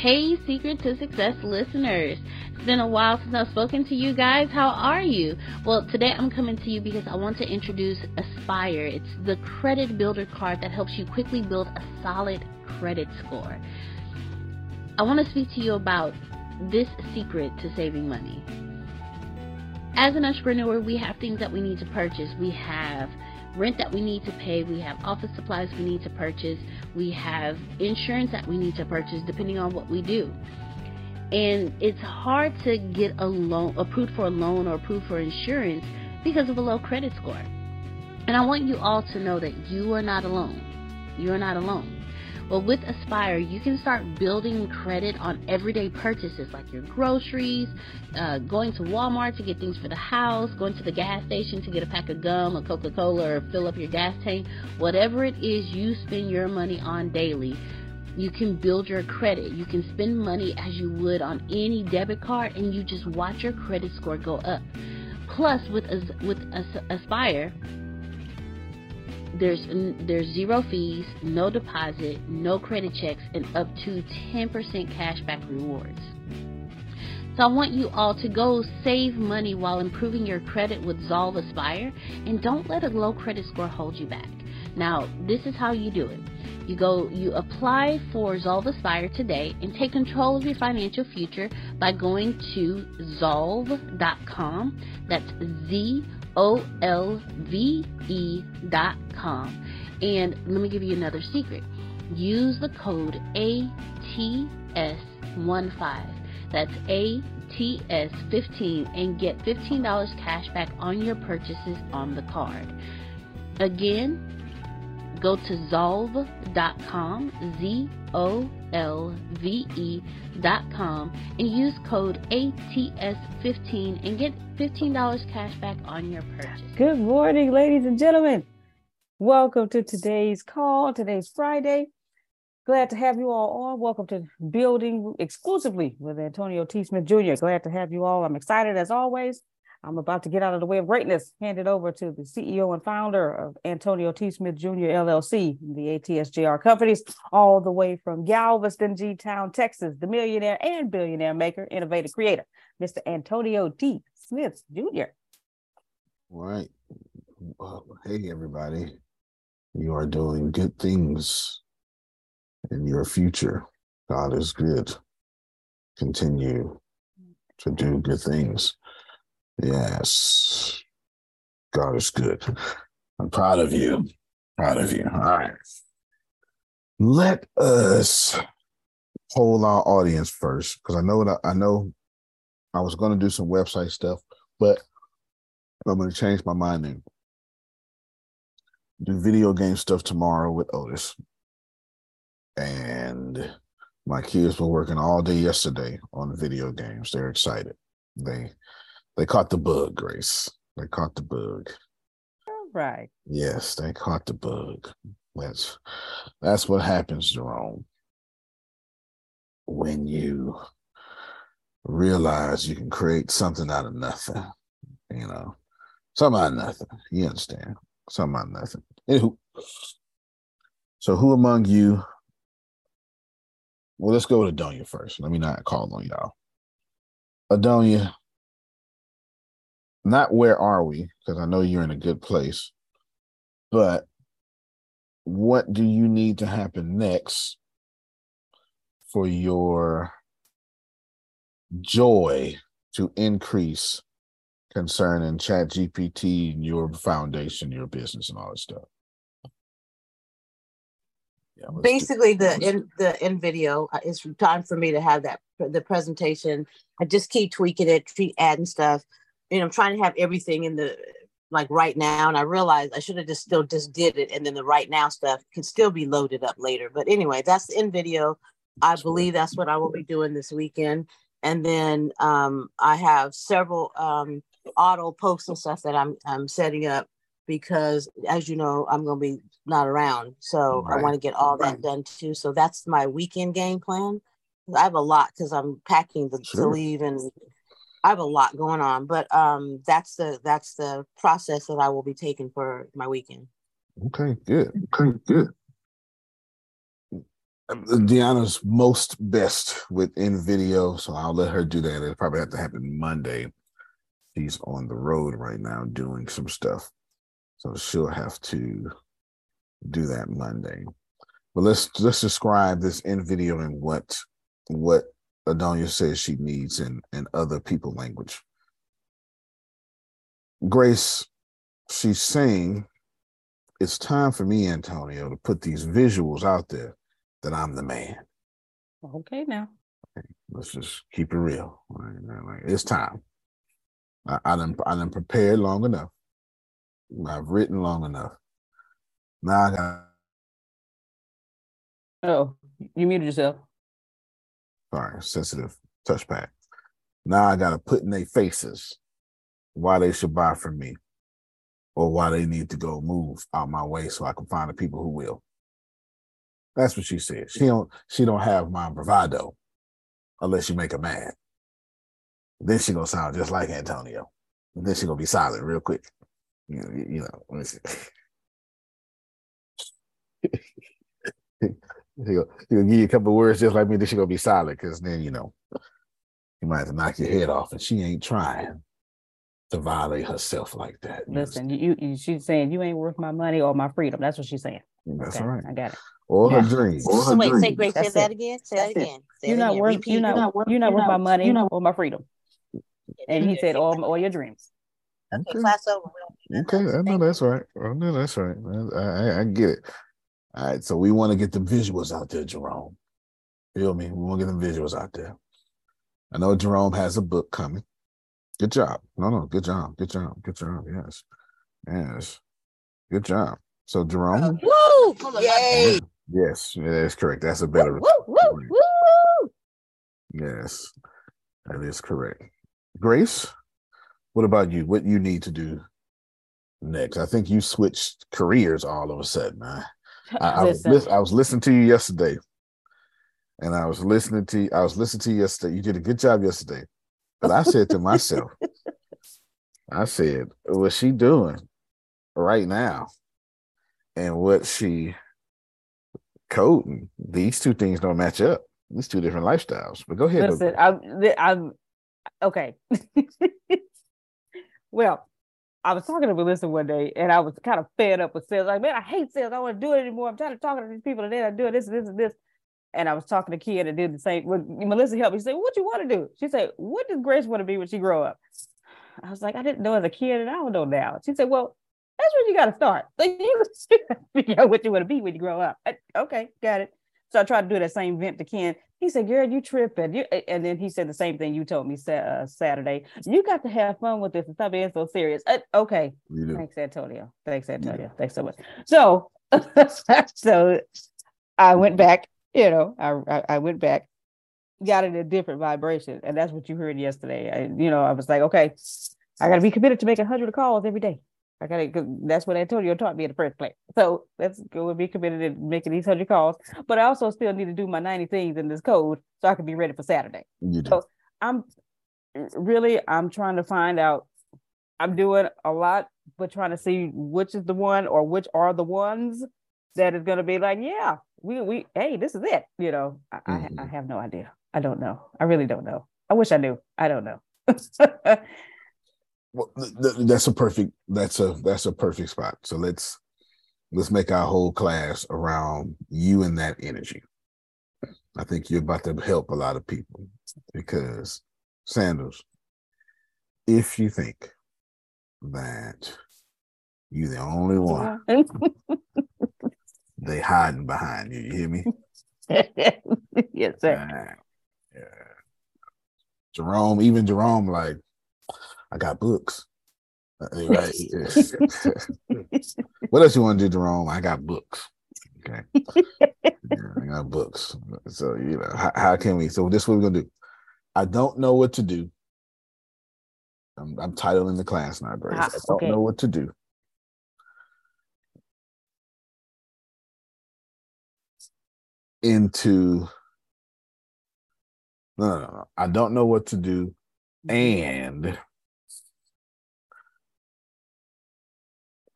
Hey, Secret to Success listeners. It's been a while since I've spoken to you guys. How are you? Well, today I'm coming to you because I want to introduce Azpire. It's the credit builder card that helps you quickly build a solid credit score. I want to speak to you about this secret to saving money. As an entrepreneur, we have things that we need to purchase. We have rent that we need to pay, we have office supplies we need to purchase, we have insurance that we need to purchase depending on what we do and it's hard to get a loan approved for a loan or approved for insurance because of a low credit score. And I want you all to know that you are not alone. You are not alone. Well, with Azpire, you can start building credit on everyday purchases like your groceries, uh, going to Walmart to get things for the house, going to the gas station to get a pack of gum or Coca Cola or fill up your gas tank. Whatever it is you spend your money on daily, you can build your credit. You can spend money as you would on any debit card, and you just watch your credit score go up. Plus, with with Azpire, there's there's zero fees, no deposit, no credit checks, and up to 10% cashback rewards. So I want you all to go save money while improving your credit with Zolve Azpire, and don't let a low credit score hold you back. Now, this is how you do it. You go, you apply for Zolve Azpire today and take control of your financial future by going to Zolve.com. That's Z O L V com. And let me give you another secret. Use the code ATS15. That's ATS15 and get $15 cash back on your purchases on the card. Again, Go to zolve.com, Z O L V com and use code ATS15 and get $15 cash back on your purchase. Good morning, ladies and gentlemen. Welcome to today's call. Today's Friday. Glad to have you all on. Welcome to Building exclusively with Antonio T. Smith Jr. Glad to have you all. I'm excited as always. I'm about to get out of the way of greatness. Hand it over to the CEO and founder of Antonio T. Smith Jr. LLC, the ATSJR companies, all the way from Galveston, G Town, Texas, the millionaire and billionaire maker, innovative creator, Mr. Antonio T. Smith Jr. All right. Well, hey, everybody. You are doing good things in your future. God is good. Continue to do good things. Yes. God is good. I'm proud of you. Proud of you. All right. Let us hold our audience first because I know that I know I was going to do some website stuff, but I'm going to change my mind and do video game stuff tomorrow with Otis. And my kids were working all day yesterday on video games. They're excited. They they caught the bug, Grace. They caught the bug. All right. Yes, they caught the bug. That's that's what happens, Jerome. When you realize you can create something out of nothing, you know, something out of nothing. You understand? Something out of nothing. Anywho, so who among you? Well, let's go with Adonia first. Let me not call on y'all. Adonia, not where are we? Because I know you're in a good place, but what do you need to happen next for your joy to increase concerning chat gpt and your foundation your business and all that stuff yeah, basically the in the InVideo uh, it's time for me to have that the presentation i just keep tweaking it keep adding stuff and i'm trying to have everything in the like right now and i realized i should have just still just did it and then the right now stuff can still be loaded up later. But anyway that's InVideo. I believe that's what i will be doing this weekend. And then um, i have several um, auto posts and stuff that i'm i'm setting up because as you know i'm going to be not around. So right. i want to get all that done too. So that's my weekend game plan. I have a lot because i'm packing the, sure. to leave and I have a lot going on, but um, that's the that's the process that I will be taking for my weekend. Okay, good. Okay, good. Um, Deanna's most best with InVideo, so I'll let her do that. It'll probably have to happen Monday. She's on the road right now doing some stuff, so she'll have to do that Monday. But let's let's describe this InVideo and what what Adonia says she needs in, in other people language. Grace, she's saying, it's time for me, Antonio, to put these visuals out there that I'm the man. Okay, now. Okay, let's just keep it real. It's time. I, I done, I done prepared long enough. I've written long enough. Now I got. Oh, you muted yourself. Sorry, sensitive touchpad. Now I got to put in their faces why they should buy from me or why they need to go move out my way so I can find the people who will. That's what she said. She don't she don't have my bravado unless you make her mad. Then she gonna sound just like Antonio. And then she gonna be silent real quick. You know, you know, let me see. He'll, he'll give you a couple words just like me. Then she gonna be silent because then you know you might have to knock your head off, and she ain't trying to violate herself like that. Listen, you, you, she's saying you ain't worth my money or my freedom. That's what she's saying. That's okay, right. I got it. Or yeah. her dreams. Or her wait, dreams. say great. Say that again. Say that again. Say you're not worth. You're not. You're not worth, you're not worth my money you're not, or my freedom. And he said, "All, all your dreams." Okay, class over. Okay, I know that's right. I know that's right. I, I, I get it. All right, so we want to get the visuals out there, Jerome. Feel me? We want to get the visuals out there. I know Jerome has a book coming. Good job. No, no, good job. Good job. Good job. Yes. Yes. Good job. So Jerome. Uh, woo! Yay! Yes, that is correct. That's a better. Woo, woo, woo, woo. Yes, that is correct. Grace, what about you? What you need to do next? I think you switched careers all of a sudden. Huh? I, I was I was listening to you yesterday, and I was listening to you, I was listening to you yesterday. You did a good job yesterday, but I said to myself, I said, "What's she doing right now and what she coding, these two things don't match up. These two different lifestyles. But go ahead. Listen, I'm, I'm okay. well, I was talking to Melissa one day and I was kind of fed up with sales. Like, man, I hate sales. I don't want to do it anymore. I'm tired of talking to these people and then I do this, and this, and this. And I was talking to Kia and did the same. When Melissa helped me, she said, What you want to do? She said, What does Grace want to be when she grow up? I was like, I didn't know as a kid and I don't know now. She said, Well, that's where you got to start. So you figure out what you want to be when you grow up. I, okay, got it. So I tried to do that same vent to Ken. He said, "Girl, you tripping." You, and then he said the same thing you told me uh, Saturday. You got to have fun with this and stop being so serious. Uh, okay, thanks, Antonio. Thanks, Antonio. Thanks so much. So, so I went back. You know, I, I, I went back, got in a different vibration, and that's what you heard yesterday. I, you know, I was like, okay, I got to be committed to making hundred calls every day. I got to, cause that's what Antonio taught me in the first place. So let's go and be committed to making these 100 calls. But I also still need to do my 90 things in this code so I can be ready for Saturday. So I'm really, I'm trying to find out. I'm doing a lot, but trying to see which is the one or which are the ones that is going to be like, yeah, we, we, hey, this is it. You know, I, mm-hmm. I, I have no idea. I don't know. I really don't know. I wish I knew. I don't know. well, th- that's a perfect that's a that's a perfect spot. So let's let's make our whole class around you and that energy. I think you're about to help a lot of people because Sanders, if you think that you're the only one they hiding behind you you hear me? Yes sir. Uh, yeah. jerome even jerome like I got books. Uh, right. what else you want to do, Jerome? I got books. Okay. yeah, I got books. So, you know, how, how, can we? So, this is what we're going to do. I don't know what to do. I'm, I'm titling the class now, Grace. Ah, I don't okay. know what to do. Into no, no, no. I don't know what to do. And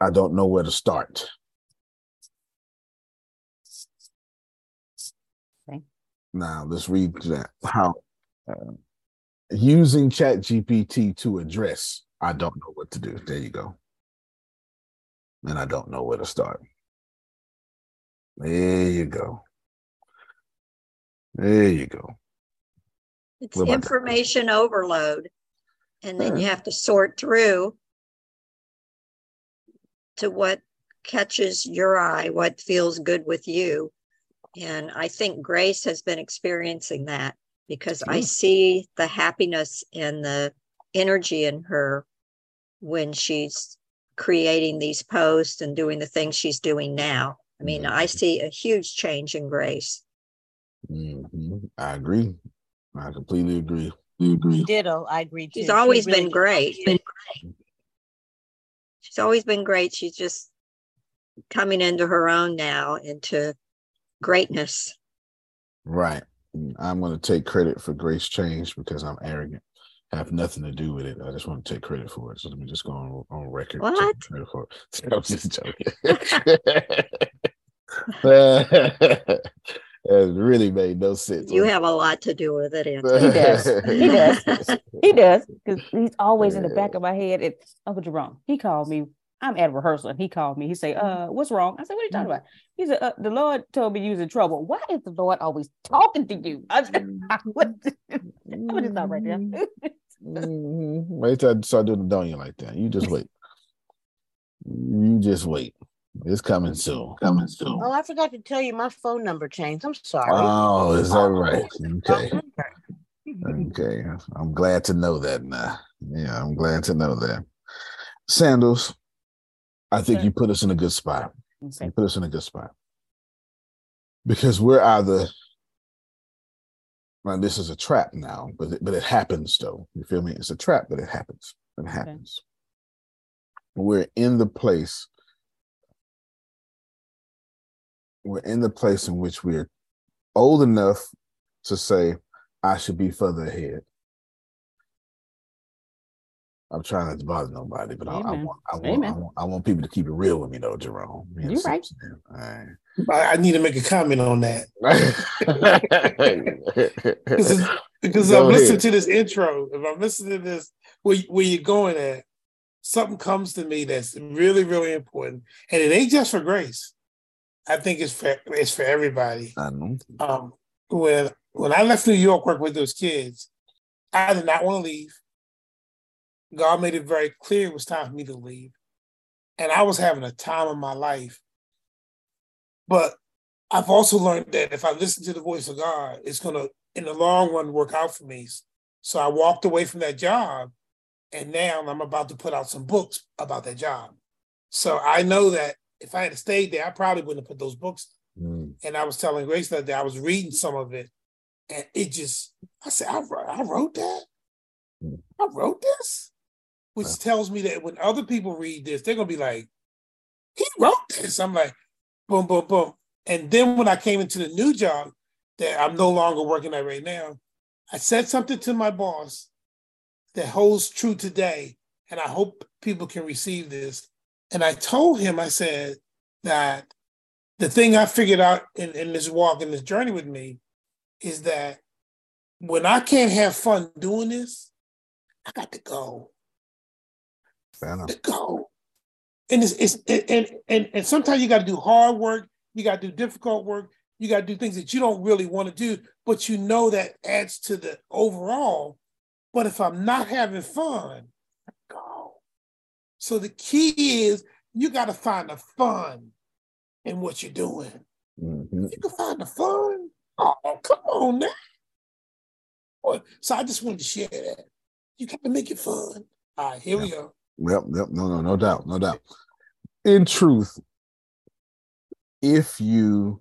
I don't know where to start. Okay. Now let's read that. How uh, using Chat GPT to address. I don't know what to do. There you go. And I don't know where to start. There you go. There you go. It's information that? overload. And then you have to sort through to what catches your eye, what feels good with you. And I think Grace has been experiencing that because I see the happiness and the energy in her when she's creating these posts and doing the things she's doing now. I mean, mm-hmm. I see a huge change in Grace. Mm-hmm. I agree. I completely agree. agree. Ditto. I agree. Too. She's always she really been great. Been great she's always been great. She's just coming into her own now, into greatness. Right. I'm going to take credit for Grace Change because I'm arrogant. I have nothing to do with it. I just want to take credit for it. So let me just go on, on record. What? I'm just joking. it really made no sense. You have a lot to do with it, Anthony. He does. He does. he does. Because he's always in the back of my head. It's Uncle Jerome. He called me I'm at rehearsal and he called me. He said, mm-hmm. uh, what's wrong? I said, what are you talking mm-hmm. about? He said, uh, the Lord told me you was in trouble. Why is the Lord always talking to you? I said, mm-hmm. what? I'm gonna stop right there. mm-hmm. Wait till I start doing the donya like that. You just wait. You just wait. It's coming soon. Coming soon. Oh, I forgot to tell you my phone number changed. I'm sorry. Oh, is that right? Oh, okay. Okay. I'm glad to know that now. Yeah, I'm glad to know that. Sandals, I think okay. you put us in a good spot. Okay. You put us in a good spot. Because we're either well, this is a trap now, but it, but it happens though. You feel me? It's a trap, but it happens. It happens. Okay. We're in the place. We're in the place in which we're old enough to say, I should be further ahead. I'm trying not to bother nobody, but I, I, want, I, want, I, want, I want people to keep it real with me, though, Jerome. You know You what I'm right. All right. I, I need to make a comment on that because, Go I'm listening to this intro. If I'm listening to this, where where you're going at, something comes to me that's really really important, and it ain't just for Grace. I think it's for it's for everybody. I know. Um, when when I left New York, work with those kids, I did not want to leave. God made it very clear it was time for me to leave, and I was having a time of my life. But I've also learned that if I listen to the voice of God, it's gonna, in the long run, work out for me. So I walked away from that job, and now I'm about to put out some books about that job. So I know that if I had stayed there, I probably wouldn't have put those books Mm, and I was telling Grace that day, I was reading some of it, and it just, I said, I wrote, I wrote that. Hmm. I wrote this, which Yeah. tells me that when other people read this, they're gonna be like, he wrote this. I'm like, boom, boom, boom. And then when I came into the new job that I'm no longer working at right now, I said something to my boss that holds true today, and I hope people can receive this. And I told him, I said that the thing I figured out in, in this walk in this journey with me is that when I can't have fun doing this, I got to go. To go. And it's, it's and, and and and sometimes you got to do hard work, you got to do difficult work, you got to do things that you don't really want to do, but you know that adds to the overall. But if I'm not having fun. So the key is you got to find the fun in what you're doing. Mhm. You can find the fun. Oh, come on now. So I just wanted to share that. You got to make it fun. All right, here we go. Yep, yep. No, no, no doubt, no doubt. In truth, if you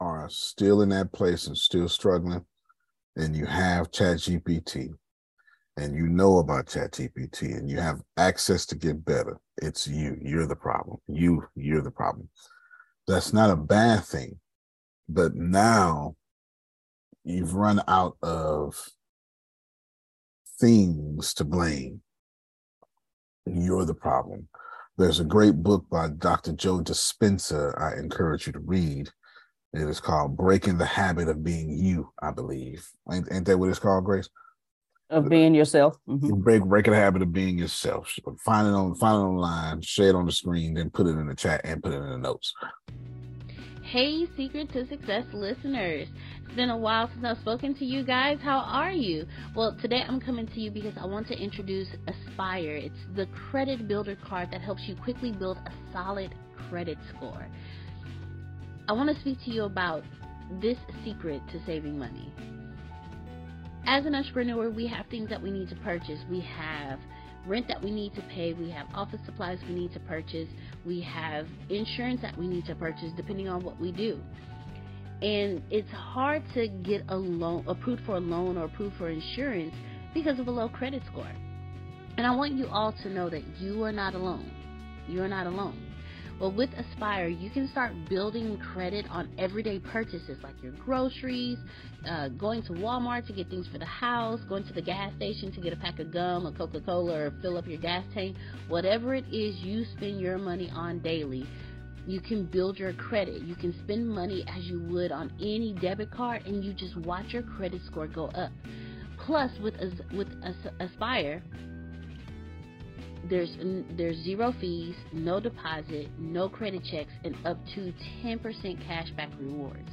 are still in that place and still struggling, and you have ChatGPT, and you know about ChatGPT, and you have access to get better, it's you. You're the problem. You, you're the problem. That's not a bad thing, but now you've run out of things to blame you're the problem. There's a great book by Dr. Joe Dispenza I encourage you to read. It is called Breaking the Habit of Being You, I believe. Ain't, ain't that what it's called, Grace? Of being yourself. Mhm. Break breaking the habit of being yourself. Find it on find it online, share it on the screen, then put it in the chat and put it in the notes. Hey, Secret to Success listeners. It's been a while since I've spoken to you guys. How are you? Well, today I'm coming to you because I want to introduce Azpire. It's the credit builder card that helps you quickly build a solid credit score. I want to speak to you about this secret to saving money. As an entrepreneur, we have things that we need to purchase. We have rent that we need to pay, we have office supplies we need to purchase, we have insurance that we need to purchase depending on what we do. And it's hard to get a loan approved for a loan or approved for insurance because of a low credit score. And I want you all to know that you are not alone. You are not alone. Well, with Azpire, you can start building credit on everyday purchases like your groceries, uh, going to Walmart to get things for the house, going to the gas station to get a pack of gum, a Coca Cola, or fill up your gas tank. Whatever it is you spend your money on daily, you can build your credit. You can spend money as you would on any debit card, and you just watch your credit score go up. Plus, with with As- Azpire, there's there's zero fees, no deposit, no credit checks, and up to 10% cashback rewards.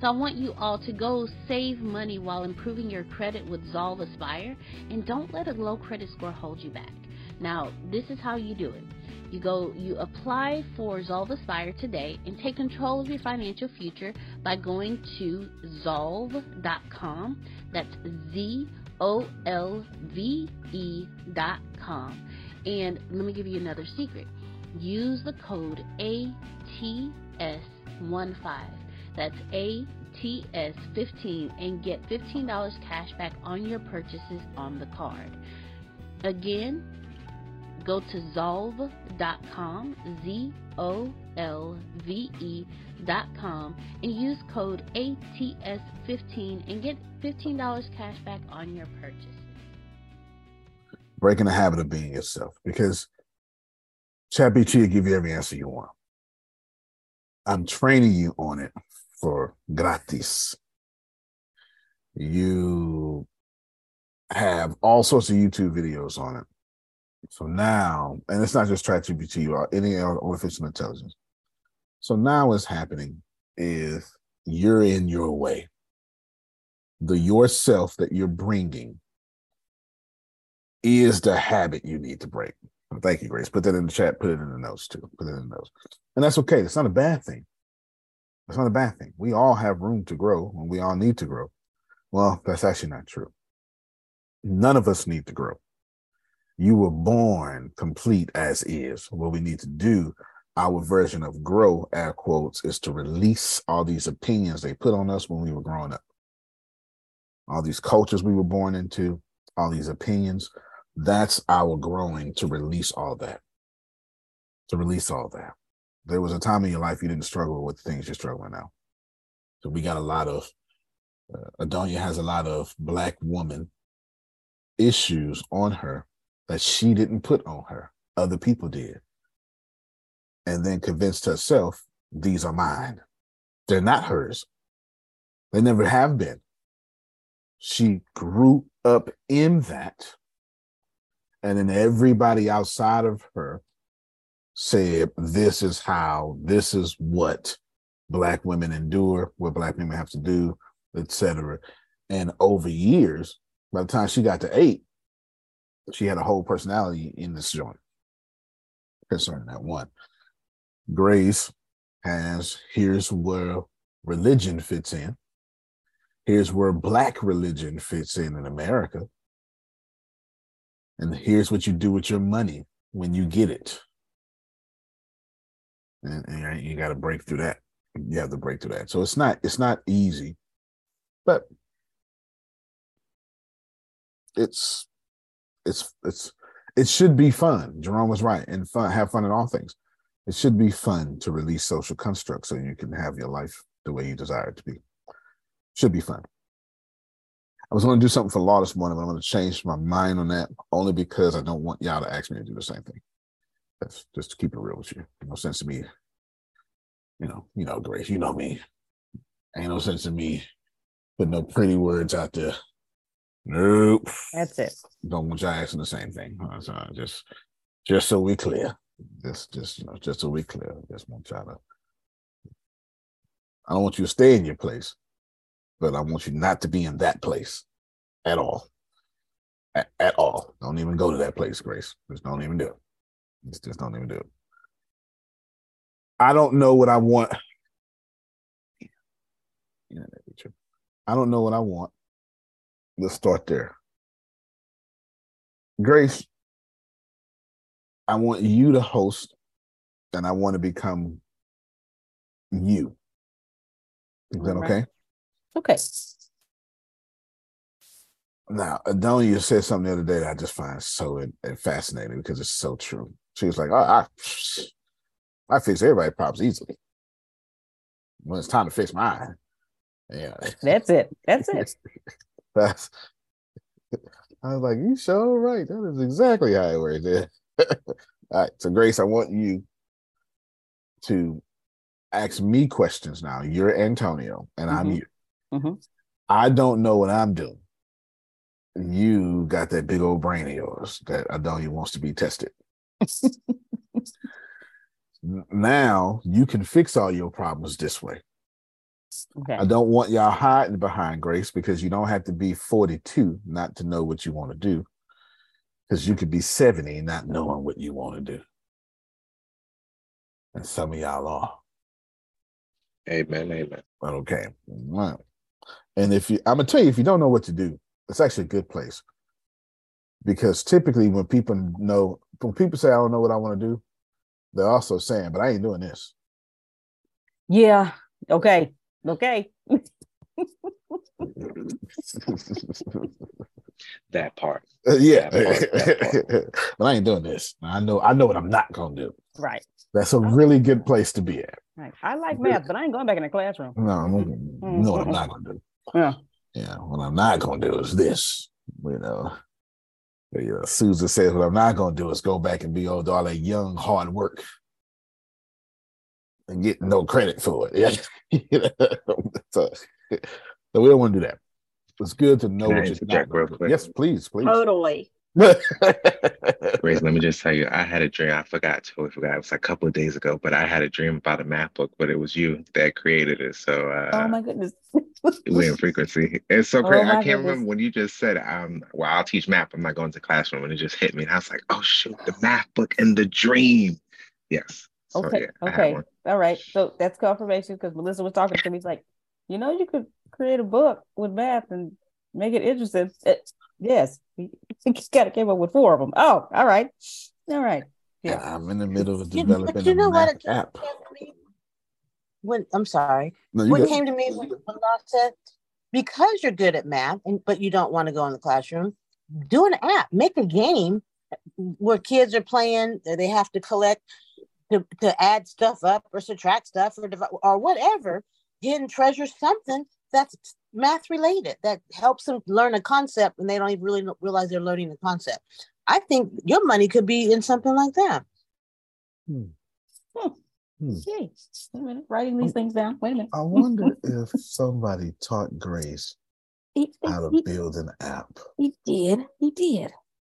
So I want you all to go save money while improving your credit with Zolve Azpire, and don't let a low credit score hold you back. Now, this is how you do it. You go, you apply for Zolve Azpire today and take control of your financial future by going to Zolve.com. That's Z O L V E dot com. And let me give you another secret. Use the code ATS15. That's ATS15 and get $15 cash back on your purchases on the card. Again, go to Zolve.com, Z O L V E dot com, and use code ATS15 and get $15 cash back on your purchase. breaking the habit of being yourself because ChatGPT will give you every answer you want. I'm training you on it for gratis. You have all sorts of YouTube videos on it. So now, and it's not just ChatGPT or any artificial intelligence. So now what's happening is you're in your way. The yourself that you're bringing is the habit you need to break. Thank you, Grace. Put that in the chat. Put it in the notes too. Put it in the notes. And that's okay. It's not a bad thing. It's not a bad thing. We all have room to grow and we all need to grow. Well, that's actually not true. None of us need to grow. You were born complete as is. What we need to do, our version of grow, air quotes, is to release all these opinions they put on us when we were growing up. All these cultures we were born into, all these opinions. That's our growing to release all that. To release all that. There was a time in your life you didn't struggle with things you're struggling now. So we got a lot of, uh, Adonia has a lot of black woman issues on her that she didn't put on her, other people did. And then convinced herself, these are mine. They're not hers. They never have been. She grew up in that. And then everybody outside of her said, this is how, this is what black women endure, what black women have to do, etc. And over years, by the time she got to eight, she had a whole personality in this joint concerning that one. Grace has here's where religion fits in. Here's where black religion fits in in America. And here's what you do with your money when you get it. And, and you got to break through that. You have to break through that. So it's not it's not easy, but it's it's it's it should be fun. Jerome was right, and fun have fun in all things. It should be fun to release social constructs so you can have your life the way you desire it to be. Should be fun. I was going to do something for law this morning, but I'm going to change my mind on that only because I don't want y'all to ask me to do the same thing. That's just to keep it real with you. No sense to me. You know, you know, Grace, you know me. Ain't no sense in me putting no pretty words out there Nope. That's it. Don't want y'all asking the same thing. So just just so we clear. Just just you know, just so we clear. Just want y'all to I don't want you to stay in your place, but I want you not to be in that place at all. At, at all. Don't even go to that place, Grace. Just don't even do it. Just, just don't even do it. I don't know what I want. I don't know what I want let's start there. Grace, I want you to host and I want to become you. Is that right. okay? Okay. Now, Adonia said something the other day that I just find so uh, fascinating because it's so true. She was like, oh, I, I fix everybody's problems easily. When it's time to fix mine. Yeah. That's it. That's it. That's I was like, you sure right. That is exactly how it works. All right. So Grace, I want you to ask me questions now. You're Antonio and mm-hmm. I'm you. Mm-hmm. I don't know what I'm doing. You got that big old brain of yours that Adonia wants to be tested. now you can fix all your problems this way. Okay. I don't want y'all hiding behind grace because you don't have to be 42 not to know what you want to do. Because you could be 70 not knowing what you want to do. And some of y'all are. Amen. Amen. Okay. Right. And if you, I'm gonna tell you, if you don't know what to do, it's actually a good place. Because typically, when people know, when people say, I don't know what I want to do, they're also saying, but I ain't doing this. Yeah. Okay. Okay. that part. Uh, yeah. That part, that part. but I ain't doing this. I know I know what I'm not gonna do. Right. That's a really good place to be at. Right. I like math, but I ain't going back in the classroom. No, I'm gonna, you know what I'm not gonna do. Yeah. Yeah. What I'm not gonna do is this, you know. You know, Susan says, "What I'm not going to do is go back and be all all that young hard work and get no credit for it." Yeah, You know? so, so we don't want to do that. It's good to know Can I what you're interject real quick? Yes, please, please. Totally. Grace, let me just tell you, I had a dream. I forgot, totally forgot. It was like a couple of days ago, but I had a dream about a math book, but it was you that created it. So uh, oh my goodness. we're in frequency. It's so Oh crazy. my I can't goodness. remember when you just said, um, well, I'll teach math. I'm not going to classroom. And it just hit me. And I was like, oh, shoot, the math book and the dream. Yes. So, Okay, yeah, okay, all right. So that's confirmation because Melissa was talking to me. He's like, you know, you could create a book with math and make it interesting. Eh, yes, he, he kind of came up with four of them. Oh, all right, all right. And Yeah. I'm in the middle of You- developing but you a know what? math came app. to me when I'm sorry. No, what good. came to me when when said, because you're good at math, and but you don't want to go in the classroom, do an app, make a game where kids are playing. They have to collect to, to add stuff up or subtract stuff or div- or whatever. Hidden treasure, something that's math related that helps them learn a concept, and they don't even really realize they're learning the concept. I think your money could be in something like that. Hmm. Hmm. Hmm. Yay. Wait a minute. Writing these things down. Wait a minute. I wonder if somebody taught Grace He, how to he, build an app. he did. He did.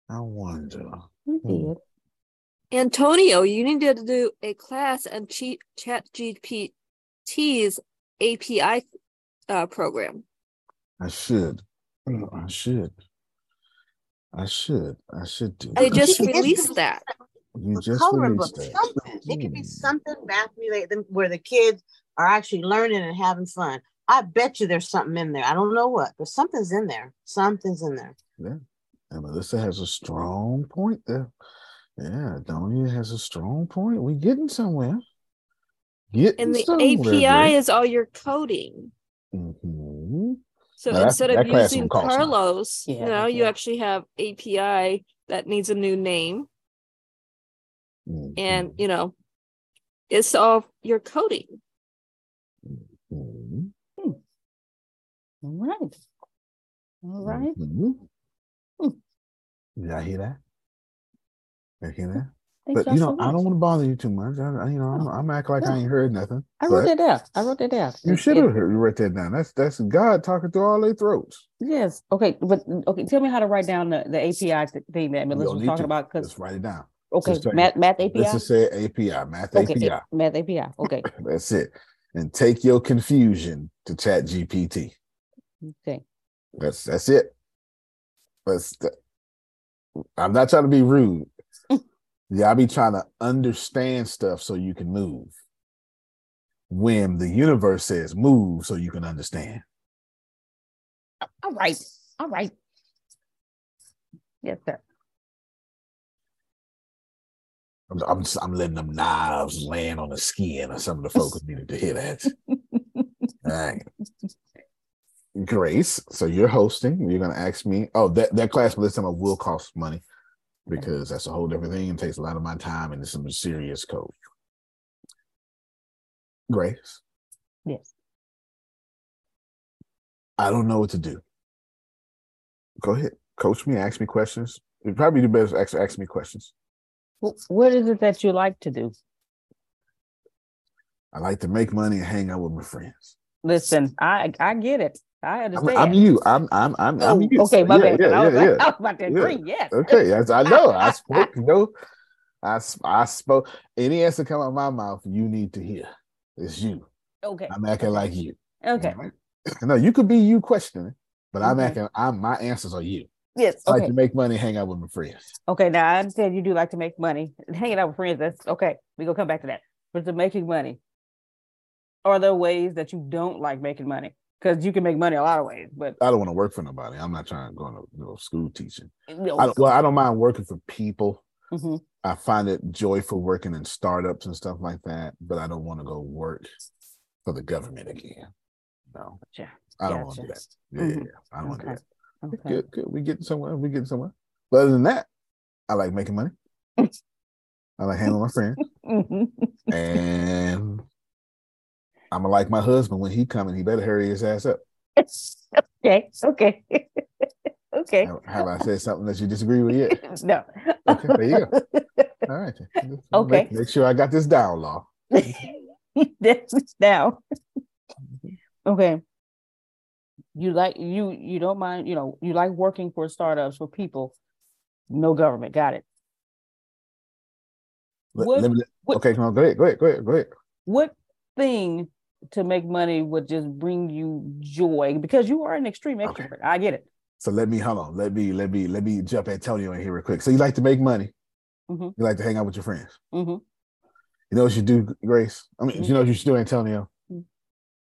I wonder. He Hmm. did. Antonio, you need to do a class on cheat, Chat GPT's API uh, program. I should. I should. I should. I should do. They that. just It's- released that. You just coloring released book, that. something. It could be Hmm. something math related where the kids are actually learning and having fun. I bet you there's something in there. I don't know what, but something's in there. Something's in there. Yeah. And Melissa has a strong point there. Yeah, Donia has a strong point. We're getting somewhere. Getting And the somewhere, API is all your coding. hmm So Now instead that of using won't cost much. Carlos, Yeah, now you actually have API that needs a new name. Mm-hmm. And, you know, it's all your coding. Mhm. All right. All right. Mhm. Hmm. Y'all hear that? You hear that? But you so know, I don't want to bother you too much. I, you know, I'm, oh, I'm acting like I ain't heard nothing. I wrote that down. I wrote that down. You should have heard, You wrote that down. That's that's God talking through all their throats. Yes. Okay. But okay. Tell me how to write down the, the API thing that Melissa was talking to. about. Because write it down. okay, math math API. Let's just say API, math okay, API. A- math API. Okay. That's it. And take your confusion to Chat GPT. Okay. That's that's it. That's the, I'm not trying to be rude. Y'all be trying to understand stuff so you can move. When the universe says move so you can understand. All right. All right. Yes, sir. I'm, I'm, just- I'm letting them knives land on the skin of some of the folks who needed to hear that. All right. Grace, so you're hosting. You're gonna ask me. Oh, that that class for this time will cost money because that's a whole different thing and takes a lot of my time and it's some serious code. Grace, Yes. I don't know what to do. Go ahead, coach me. Ask me questions. You probably do better. Ask ask me questions. What is it that you like to do? I like to make money and hang out with my friends. Listen, I I get it. I I'm, understand. I'm you. I'm I'm I'm, Oh, I'm you. okay, my Yeah, bad. yeah, I, was yeah, like, yeah. I was about to Yeah. agree. Yes. Okay, yes, I know. I spoke. You know, I I spoke. Any answer come out of my mouth, you need to hear. It's you. Okay. I'm acting like you. Okay. Right? No, you could be you questioning, but I'm Okay. acting. I'm my answers are you. Yes. I like to make money, hang out with my friends. Okay. Now I understand you do like to make money. Hanging out with friends. That's okay. We gonna come back to that. But to making money, are there ways that you don't like making money? Because you can make money a lot of ways, but I don't want to work for nobody. I'm not trying to go into you know, school teaching. know, I don't, well, I don't mind working for people. mhm. I find it joyful working in startups and stuff like that, but I don't want to go work for the government again. No, Gotcha. I don't want to do that. Yeah, yeah, Mhm. yeah. I don't want to do that. okay. Good, good. We getting somewhere. We getting somewhere. But other than that, I like making money. I like handling my friends, Mhm. and I'm like my husband when he coming. He better hurry his ass up. okay. Okay. Okay. Have, have I said something that you disagree with yet? no. Okay, there you go. All right. Okay. Make, make sure I got this down, law. That's now. Okay. You like you you don't mind, you know, you like working for startups for people, no government. Got it. Let- What- let me- what- okay, come on, go ahead, go ahead, go ahead, go ahead. What thing to make money would just bring you joy? Because you are an extreme Okay. I get it. So let me hold on. Let me let me let me jump Antonio in here real quick. So you like to make money? Mhm. You like to hang out with your friends? hmm You know what you do, Grace? I mean, you know what you should do, Antonio? Mhm.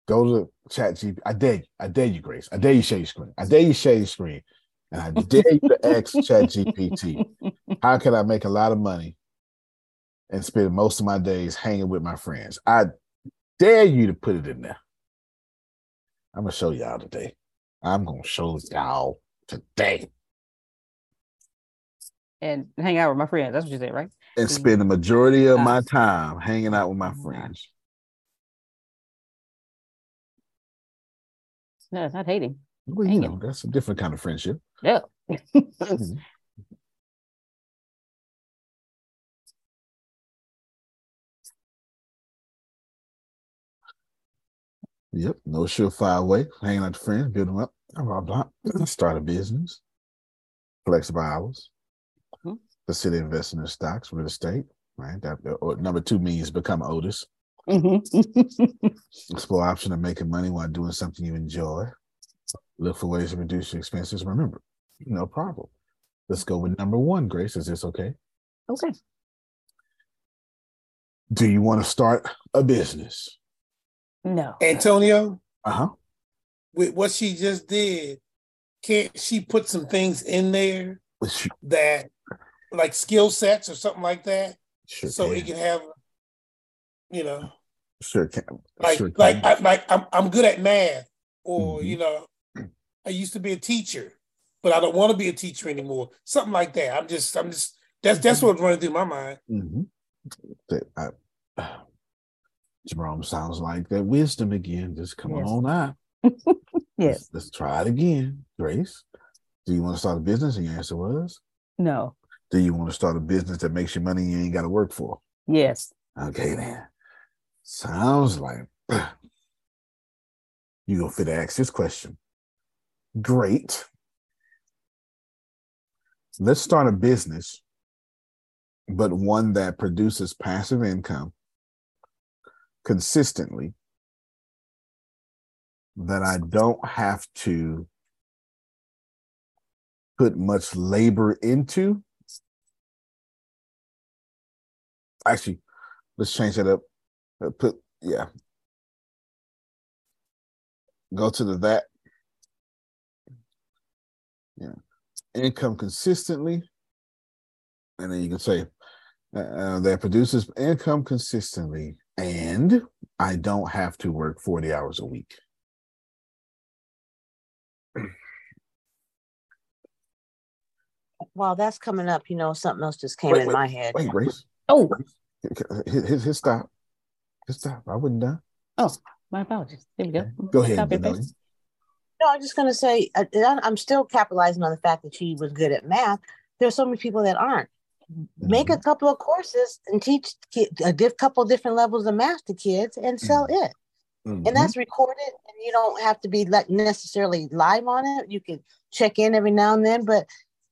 Go to Chat GP. I dare you. I dare you, Grace. I dare you share your screen. I dare you share your screen. And I dare you to ask Chat GPT, how can I make a lot of money and spend most of my days hanging with my friends? I dare you to put it in there. I'm gonna show y'all today. I'm gonna show y'all today. and hang out with my friends. That's what you said, right? And spend the majority of my uh-huh. time hanging out with my Oh, friends. No, it's not hating. Well, you know, that's a different kind of friendship. Yeah. Mm-hmm. Yep, no surefire way. Hanging out with friends, build them up, blah, blah, blah. Start a business, flexible hours, Mhm. consider investing in stocks, real estate, right? That, or number two means become Otis. Mhm. Explore option of making money while doing something you enjoy. Look for ways to reduce your expenses. Remember, no problem. Let's go with number one, Grace. Is this okay? okay. Do you want to start a business? No. Antonio, Uh huh. with what she just did, can't she put some things in there Sure, that like skill sets or something like that? sure so can. it can have you know Sure can. like sure like. I, like I'm I'm good at math or Mhm. you know I used to be a teacher but I don't want to be a teacher anymore something like that I'm just I'm just that's that's what's running through my mind Mhm. That I, Jerome sounds like that wisdom again. Just come Yes. on out. Yes. Let's, let's try it again, Grace. Do you want to start a business? And your answer was, No. Do you want to start a business that makes you money you ain't got to work for? Yes. Okay, then. Sounds like you gonna fit to ask this question. Great. Let's start a business, but one that produces passive income consistently that I don't have to put much labor into. Actually, let's change that up. Uh, Put yeah. Go to the that. Yeah. Income consistently. And then you can say uh, uh, that produces income consistently and I don't have to work 40 hours a week. While that's coming up, you know, something else just came Wait, in wait, my head. Wait, Grace. Oh, Hit, hit, hit stop. Hit stop. I wouldn't done. my apologies. There we go. Go ahead, Copy and No, I'm just gonna say uh, I- I'm still capitalizing on the fact that she was good at math. There's so many people that aren't. Make Mm-hmm. a couple of courses and teach a couple different levels of math to kids and sell it. Mhm. And that's recorded, and you don't have to be like necessarily live on it. You can check in every now and then, but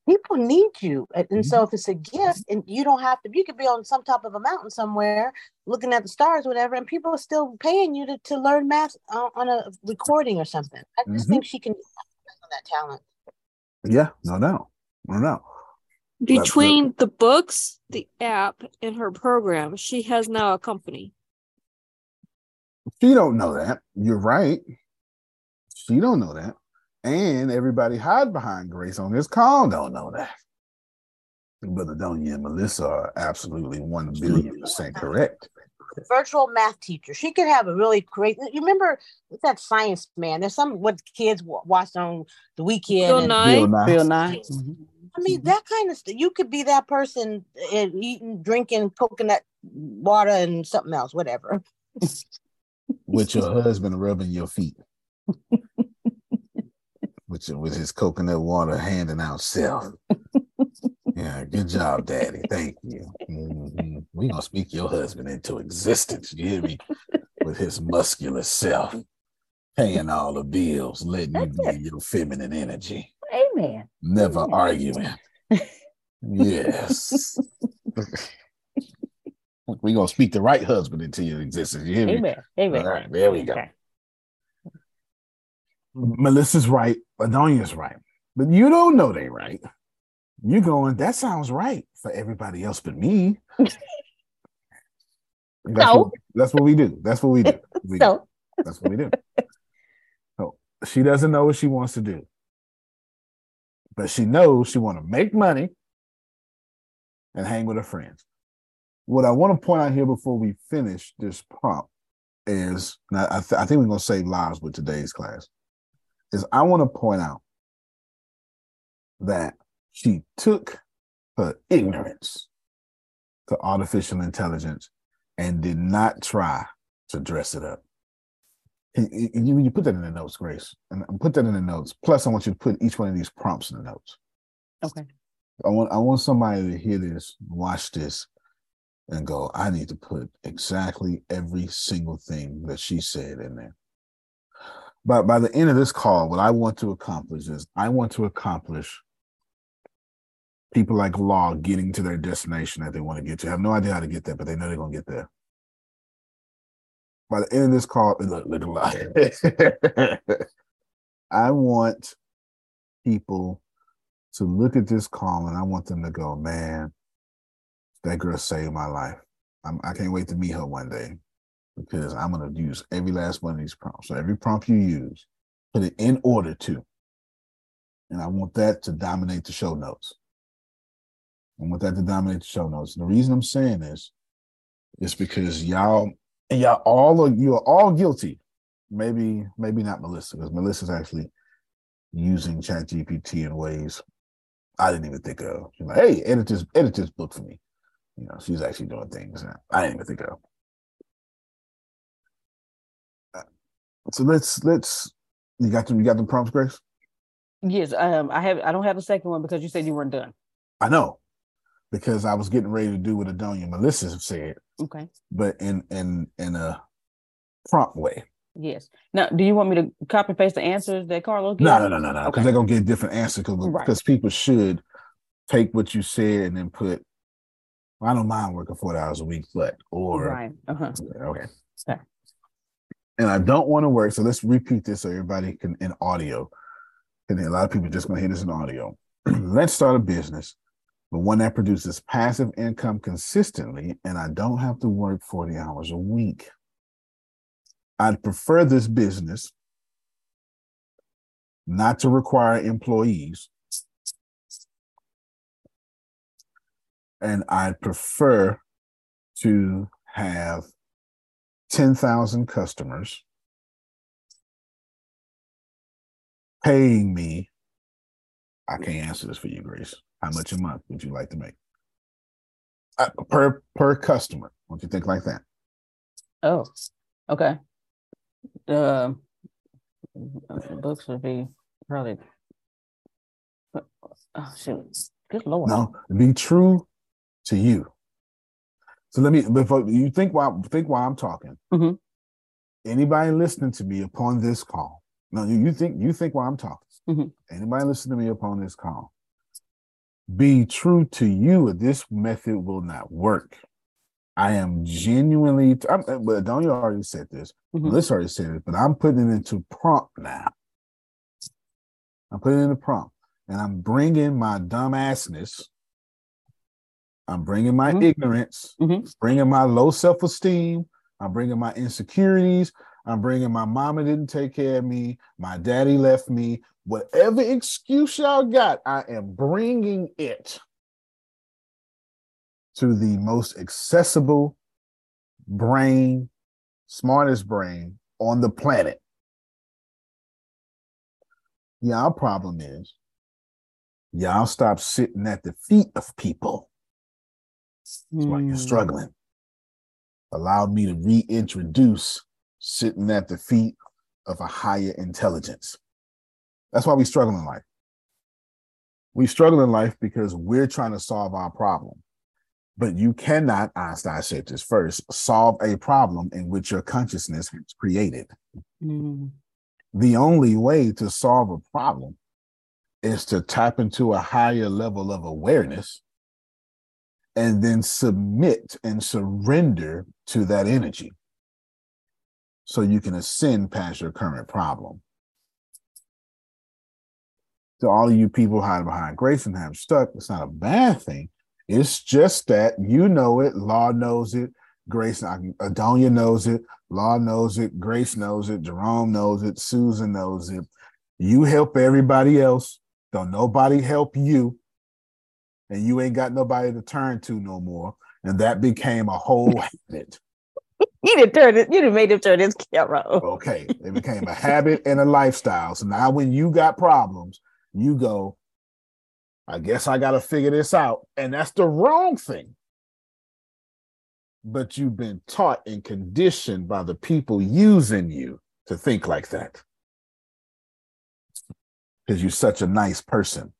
people need you. And, and so if it's a gift, and you don't have to, you could be on some top of a mountain somewhere looking at the stars, whatever, and people are still paying you to, to learn math on, on a recording or something. I just Mhm. think she can on that talent. Yeah, no, no, no, no. Between the books, the app, and her program, she has now a company. She don't know that. You're right. She don't know that. And everybody hide behind Grace on this call don't know that. But Adonia and Melissa are absolutely one billion percent correct. virtual math teacher. She could have a really great. You remember with that science man? There's some what kids wa- watched on the weekend. Bill and- Nye. Bill Nye. Bill Nye. Mm-hmm. I mean, that kind of stuff. You could be that person and eating, drinking coconut water and something else, whatever. with your husband rubbing your feet. with with his coconut water handing out self. yeah, good job, Daddy. Thank you. hmm We gonna speak your husband into existence. You hear me? with his muscular self, paying all the bills, letting you be your feminine energy, Amen. never arguing. Yes. We're gonna speak the right husband into your existence. You hear me? Amen. Amen. All right, there we go. Okay. Melissa's right, Adonia's right, but you don't know they right. You're going? That sounds right for everybody else but me. That's No. what, that's what we do. That's what we do. We do. So That's what we do. So she doesn't know what she wants to do, but she knows she want to make money and hang with her friends. What I want to point out here before we finish this prompt is, I, th- I think we're going to save lives with today's class. Is I want to point out that she took her ignorance to artificial intelligence and did not try to dress it up. You, you put that in the notes, Grace, and and put that in the notes. Plus, I want you to put each one of these prompts in the notes. okay. I want I want somebody to hear this, watch this, and go, I need to put exactly every single thing that she said in there. But by the end of this call, what I want to accomplish is I want to accomplish people like Law getting to their destination that they want to get to. I have no idea how to get there, but they know they're gonna get there. By the end of this call, look, look, look. I want people to look at this call and I want them to go, man, that girl saved my life. I'm, I can't wait to meet her one day because I'm going to use every last one of these prompts. So every prompt you use, put it in order to. And I want that to dominate the show notes. I want that to dominate the show notes. And the reason I'm saying this is because y'all, and y'all all are, you are all guilty. Maybe, maybe not Melissa, because Melissa's actually using ChatGPT in ways I didn't even think of. She's like, hey, edit this, edit this book for me. You know, she's actually doing things I didn't even think of. Uh, So let's let's you got them you got the prompts, Grace? Yes. Um. I have. I don't have the second one because you said you weren't done. I know. Because I was getting ready to do what Adonia Melissa said, Okay. but in in in a prompt way. Yes. Now, do you want me to copy paste the answers that Carlos? No, gave? no, no, no, no. Because Okay. they're gonna get different answers because Right. people should take what you said and then put well, I don't mind working 40 hours a week, but or Right. Uh huh. Okay. Okay. And I don't want to work. So let's repeat this so everybody can in audio. And a lot of people just gonna hear this in audio. let's start a business, but one that produces passive income consistently, and I don't have to work 40 hours a week. I'd prefer this business not to require employees. And I'd prefer to have 10,000 customers paying me. I can't answer this for you, Grace. How much a month would you like to make? Uh, per per customer. What Don't you think like that? Oh. Okay. The books would be probably. Oh shoot! Good lord. No, be true to you. So let me before you think while think while I'm talking. Mhm. Anybody listening to me upon this call? No, you, you think you think while I'm talking. Mhm. Anybody listening to me upon this call? Be true to you. This method will not work. I am genuinely. I'm, but don't you already said this? Mhm. Melissa already said it, but I'm putting it into prompt now. I'm putting it in the prompt, and I'm bringing my dumbassness. I'm bringing my Mhm. ignorance, Mhm. bringing my low self esteem. I'm bringing my insecurities. I'm bringing my mama didn't take care of me. My daddy left me. Whatever excuse y'all got, I am bringing it to the most accessible brain, smartest brain on the planet. Y'all problem is y'all stop sitting at the feet of people. That's why you're Mm. struggling. Allow me to reintroduce sitting at the feet of a higher intelligence. That's why we struggle in life. We struggle in life because we're trying to solve our problem. But you cannot, Einstein said this first, solve a problem in which your consciousness has created. Mm. The only way to solve a problem is to tap into a higher level of awareness and then submit and surrender to that energy so you can ascend past your current problem. To all of you people hiding behind grace and have stuck, it's not a bad thing. It's just that you know it, Law knows it, Grace, Adonia knows it, Law knows it, Grace knows it, Jerome knows it, Susan knows it. You help everybody else. Don't nobody help you. And you ain't got nobody to turn to no more. And that became a whole habit. You didn't turn it, you didn't make him turn his camera. off. Okay. It became a habit and a lifestyle. So now when you got problems, you go, I guess I got to figure this out. And that's the wrong thing. But you've been taught and conditioned by the people using you to think like that. Because you're such a nice person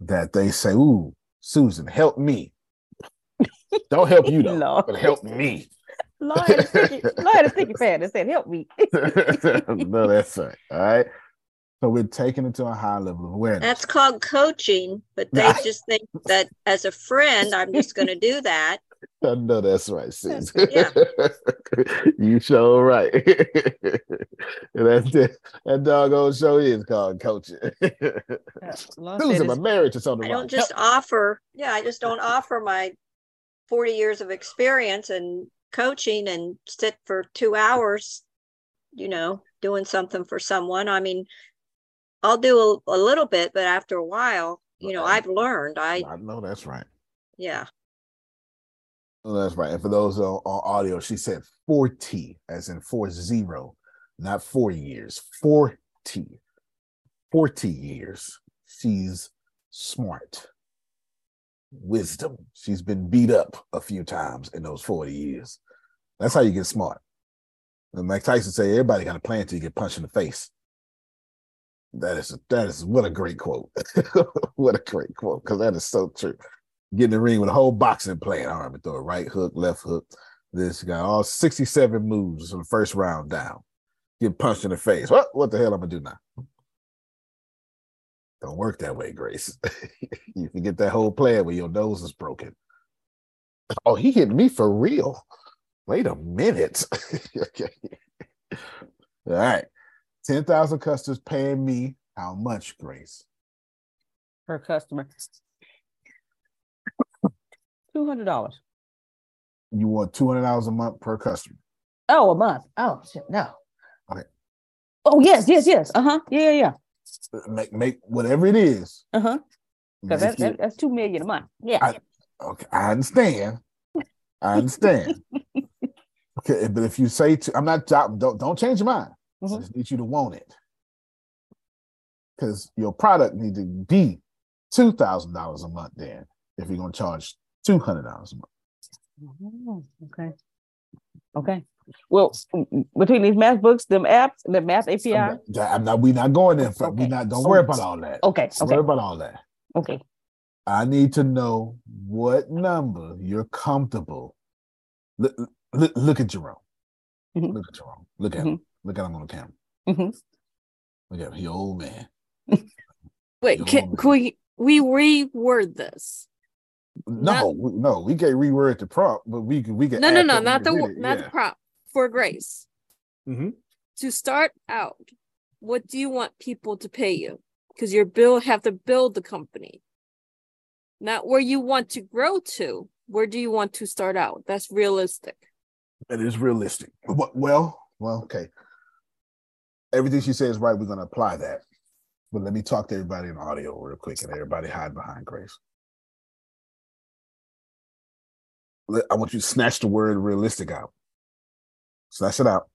that they say, Ooh, Susan, help me. Don't help you though, Lord. but help me. Lord had a sticky, Lord had a sticky pad and said, help me. no, that's right. All right. So we're taking it to a high level of awareness. That's called coaching, but they just think that as a friend, I'm just going to do that. I know that's right, Susan. Yeah. you sure right. that's that, that doggone show is called coaching. Lord said my marriage is on the I right. don't just offer, yeah, I just don't offer my 40 years of experience and coaching and sit for two hours, you know, doing something for someone. I mean, I'll do a, a little bit, but after a while, you know, I've learned. I, I know that's right. yeah. That's right. And for those on, on audio, she said 40, as in four zero, not four years, 40. 40 years. She's smart. Wisdom. She's been beat up a few times in those 40 years. That's how you get smart. And Mike Tyson say everybody got a plan till you get punched in the face. That is that is what a great quote. what a great quote, because that is so true get in the ring with a whole boxing plan. All right, throw a right hook, left hook. This guy, all 67 moves in the first round down. Get punched in the face. What what the hell I'm gonna do now? Don't work that way, Grace. you can get that whole plan when your nose is broken. Oh, he hit me for real. Wait a minute. okay. All right. 10,000 customers paying me how much, Grace? per customer. Two hundred dollars. You want $200 a month per customer. Oh, a month. Oh shit, no. Okay. Oh yes, yes, yes. Uh huh. Yeah, yeah, yeah. Make make whatever it is. Uh huh. Because make that, that, that's two million a month. Yeah. I- Okay, I understand. I understand. okay, but if you say to, I'm not don't don't change your mind. I Mhm. just need you to want it. Because your product need to be two thousand dollars a month then, if you're gonna charge two hundred dollars a month. Oh, okay. Okay. Well, between these math books, them apps, the math API. I'm not, I'm not- we not going there. For, We Okay. not. Don't worry about all that. Okay. Don't Okay. worry about all that. Okay. I need to know what number you're comfortable. Look, look, look at Jerome. Mhm. Look at Jerome. Look at him. Look at him on the camera. Mhm. Look at him. He old man. Wait, can, can we we reword this? No, we, no, we can't reword the prop, but we can. We can. No, no, no, not the it, not yeah. the prop for Grace. Mhm. To start out, what do you want people to pay you? Because your bill have to build the company. Not where you want to grow to. Where do you want to start out? That's realistic. that is realistic. Well, well, okay. Everything she says right. We're going to apply that. But let me talk to everybody in audio real quick, and everybody hide behind Grace. I want you to snatch the word realistic out. Snatch it out.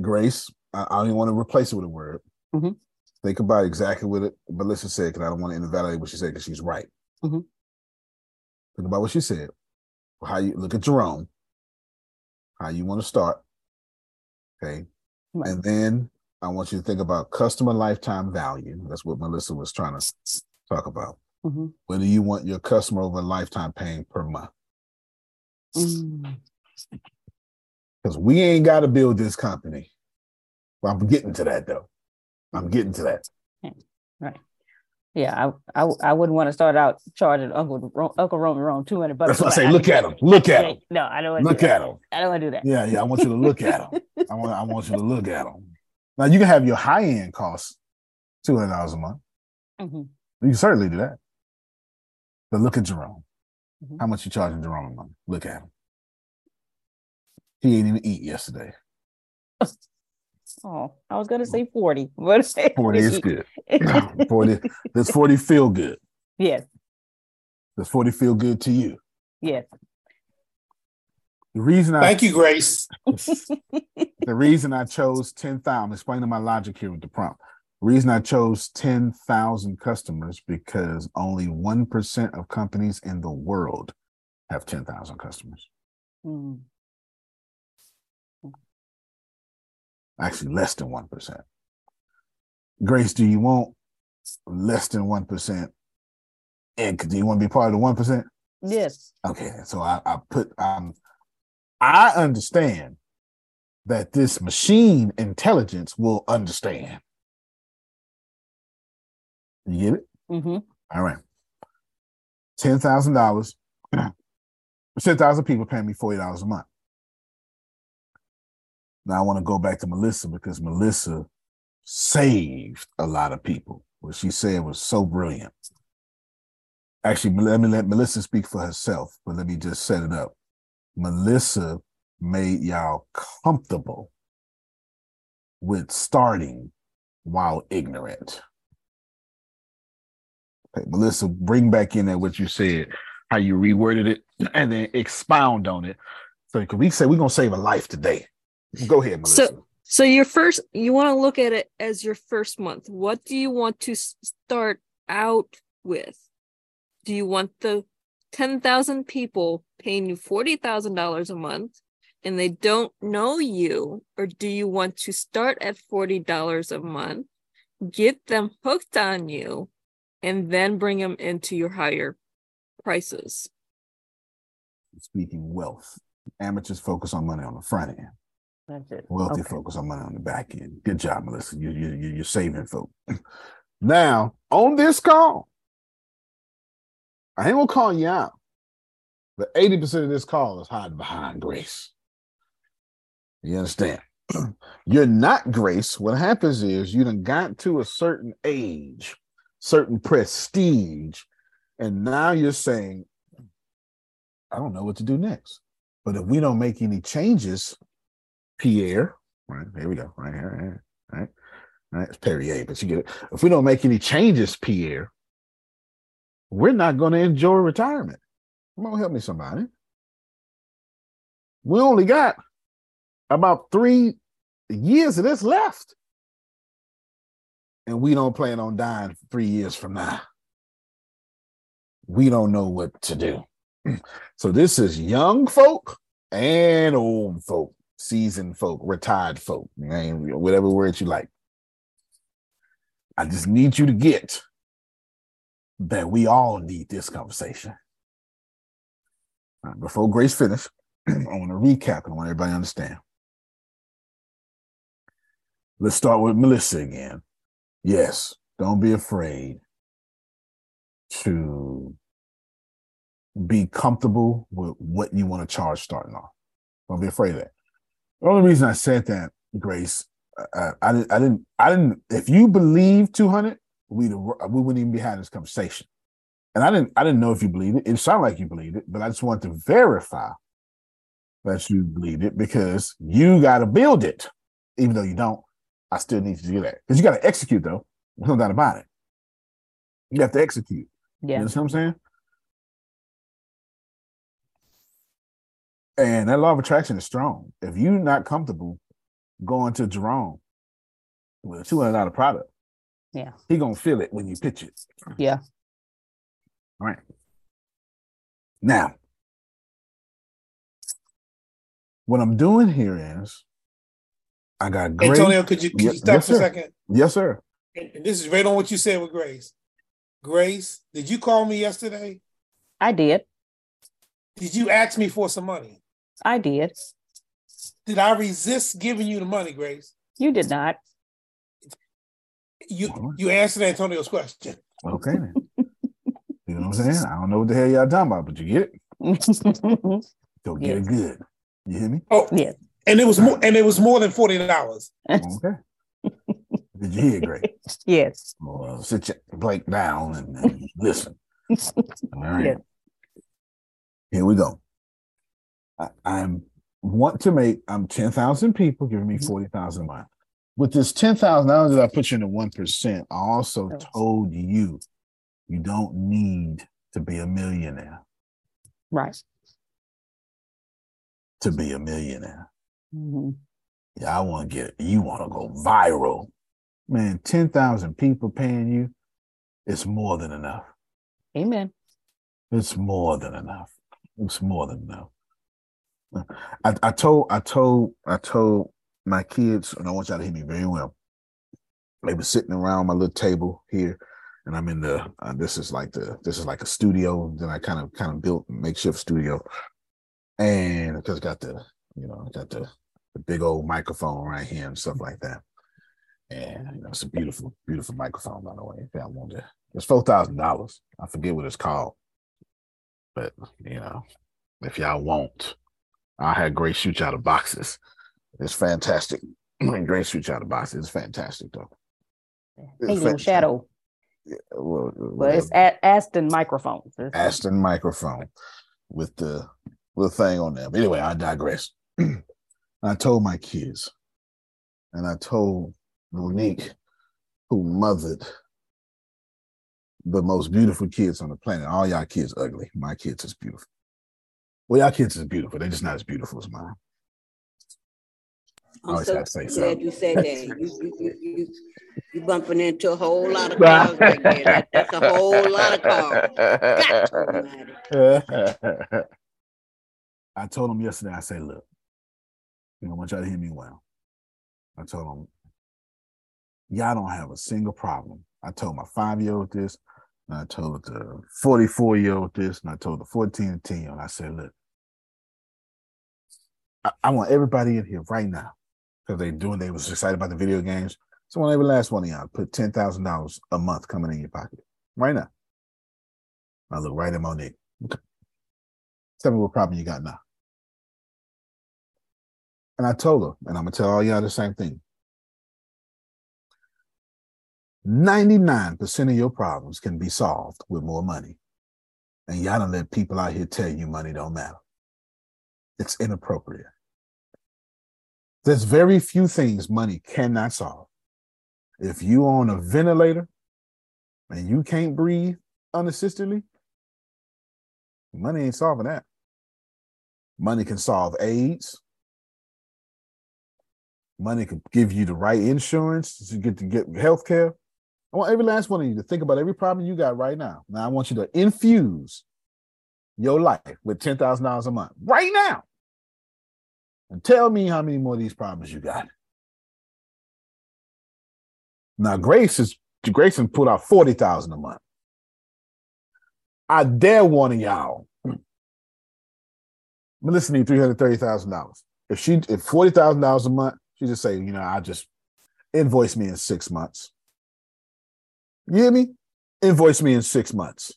Grace, I, I don't even want to replace it with a word. Mhm. Think about exactly what it, Melissa said, because I don't want to invalidate what she said, because she's right. Mhm. Think about what she said. How you look at Jerome, how you want to start. Okay. Right. And then I want you to think about customer lifetime value. That's what Melissa was trying to talk about. Mhm. What do you want your customer over lifetime paying per month? Mm. Because we ain't got to build this company. Well, I'm getting to that though. I'm getting to that. Right. Yeah, I, I I wouldn't want to start out charging Uncle Uncle Roman wrong two hundred bucks. That's why I say, an look at him. Look at him. No, I don't want Look to do at him. I don't want to do that. Yeah, yeah. I want you to look at him. I want I want you to look at them. Now you can have your high end costs two hundred dollars a month. Mhm. You can certainly do that. But look at Jerome. Mhm. How much you charging Jerome a month? Look at him. He ain't even eat yesterday. Oh, I was gonna say forty. What say Forty is good. Forty. Does forty feel good? yes, Does forty feel good to you? yes. The reason I Thank you, Grace. the reason I chose 10,000, I'm explaining my logic here with the prompt. The reason I chose 10,000 customers because only 1% of companies in the world have 10,000 customers. Mm. Actually, less than 1%. Grace, do you want less than 1%? And do you want to be part of the 1%? Yes. Okay, so I, I put um I understand that this machine intelligence will understand. You get it? Mm-hmm. All right. Ten thousand dollars. Ten thousand people paying me forty dollars a month. Now I want to go back to Melissa because Melissa saved a lot of people. What she said was so brilliant. Actually, let me let Melissa speak for herself, but let me just set it up. Melissa made y'all comfortable with starting while ignorant. Okay, Melissa, bring back in there what you said, how you reworded it, and then expound on it. So, we say we're gonna save a life today. Go ahead, Melissa. So, so your first, you want to look at it as your first month. What do you want to start out with? Do you want the 10,000 people paying you $40,000 a month and they don't know you? Or do you want to start at $40 a month, get them hooked on you, and then bring them into your higher prices? Speaking wealth, amateurs focus on money on the front end. That's it. Wealthy Okay. focus on money on the back end. Good job, Melissa. You, you, you, you're saving folk. now, on this call, I ain't gonna call you out, but 80% of this call is hiding behind grace. You understand? you're not grace. What happens is you done got to a certain age, certain prestige, and now you're saying, I don't know what to do next. But if we don't make any changes, Pierre, right? Here we go, right here, right? Right, it's Perrier, but you get it. If we don't make any changes, Pierre, we're not going to enjoy retirement. Come on, help me, somebody. We only got about three years of this left. And we don't plan on dying three years from now. We don't know what to do. So this is young folk and old folk, seasoned folk, retired folk, whatever word you like. I just need you to get that we all need this conversation. Right, before Grace finish, I want to recap and I want everybody to understand. Let's start with Melissa again. Yes, don't be afraid to be comfortable with what you want to charge starting off. Don't be afraid of that. The only reason I said that, Grace, uh, I, didn't, I didn't, I didn't. If you believe two hundred, we we wouldn't even be having this conversation. And I didn't, I didn't know if you believed it. It sounded like you believed it, but I just wanted to verify that you believed it because you got to build it, even though you don't. I still need you to do that because you got to execute though. There's no doubt about it. You have to execute. You Yeah. what I'm saying? And that law of attraction is strong. If you're not comfortable going to Jerome with a two hundred dollar product, Yeah. he gonna feel it when you pitch it. Yeah. All right. Now, what I'm doing here is I got great. Antonio, could you, could you stop yes, for a second? Yes, sir. And, and this is right on what you said with Grace. Grace, did you call me yesterday? I did. Did you ask me for some money? I did. Did I resist giving you the money, Grace? You did not. You you answered Antonio's question. Okay then. you know what I'm saying? I don't know what the hell y'all talking about, but you get it. Go get it good. You hear me? Oh, yes. And it was more and it was more than forty dollars. Okay. Did you hear, Greg? yes. Well, sit your Blake down and, and listen. All right. Yes. Here we go. I, I'm want to make I'm ten thousand people giving me forty thousand a month. With this ten thousand, not only did I put you in the one percent, I also told you you don't need to be a millionaire Right. to be a millionaire. hmm Yeah, I want to get you want to go viral. Man, 10,000 people paying you, it's more than enough. Amen. It's more than enough. It's more than enough. I, I told I told I told my kids, and I want y'all to hear me very well. They were sitting around my little table here, and I'm in the. Uh, this is like the. This is like a studio. Then I kind of kind of built makeshift studio, and because got the you know got the the big old microphone right here and stuff like that. And you know, it's a beautiful, beautiful microphone, by the way. If y'all want to, it's four thousand dollars. I forget what it's called, but you know, if y'all want, I had great shoot you out of boxes. It's fantastic. great shoot you out of boxes. It's fantastic, though. It's fantastic. Shadow. Well, uh, But it's at Aston microphones. It's- Aston microphone with the little thing on there. But anyway, I digress. I told my kids, and I told Monique, who mothered the most beautiful kids on the planet. All y'all kids ugly. My kids is beautiful. Well, y'all kids is beautiful. They're just not as beautiful as mine. I'm so glad something. you said that. You, you, you, you, bumping into a whole lot of cars right there. That, that's a whole lot of cars. I told him yesterday, I said, look, you know, I want y'all to hear me well. I told him, y'all don't have a single problem. I told my five year old this, and I told the 44 year old this, and I told the 14 and 10 year old, I said, look, I, I want everybody in here right now, because they doing, they was excited about the video games. So want every last one of y'all put $10,000 a month coming in your pocket right now. I look right at Monique. Okay. Tell me what problem you got now. And I told her, and I'm gonna tell all y'all the same thing. 99% of your problems can be solved with more money. And y'all don't let people out here tell you money don't matter. It's inappropriate. There's very few things money cannot solve. If you on a ventilator and you can't breathe unassistedly, money ain't solving that. Money can solve AIDS. Money can give you the right insurance to get to get health care. I want every last one of you to think about every problem you got right now. Now I want you to infuse your life with ten thousand dollars a month right now, and tell me how many more of these problems you got. Now Grace is Grayson put out forty thousand a month. I dare one of y'all. I'm listening three hundred thirty thousand dollars. If she if forty thousand dollars a month, she just say, you know, I just invoice me in six months. You hear me? Invoice me in six months.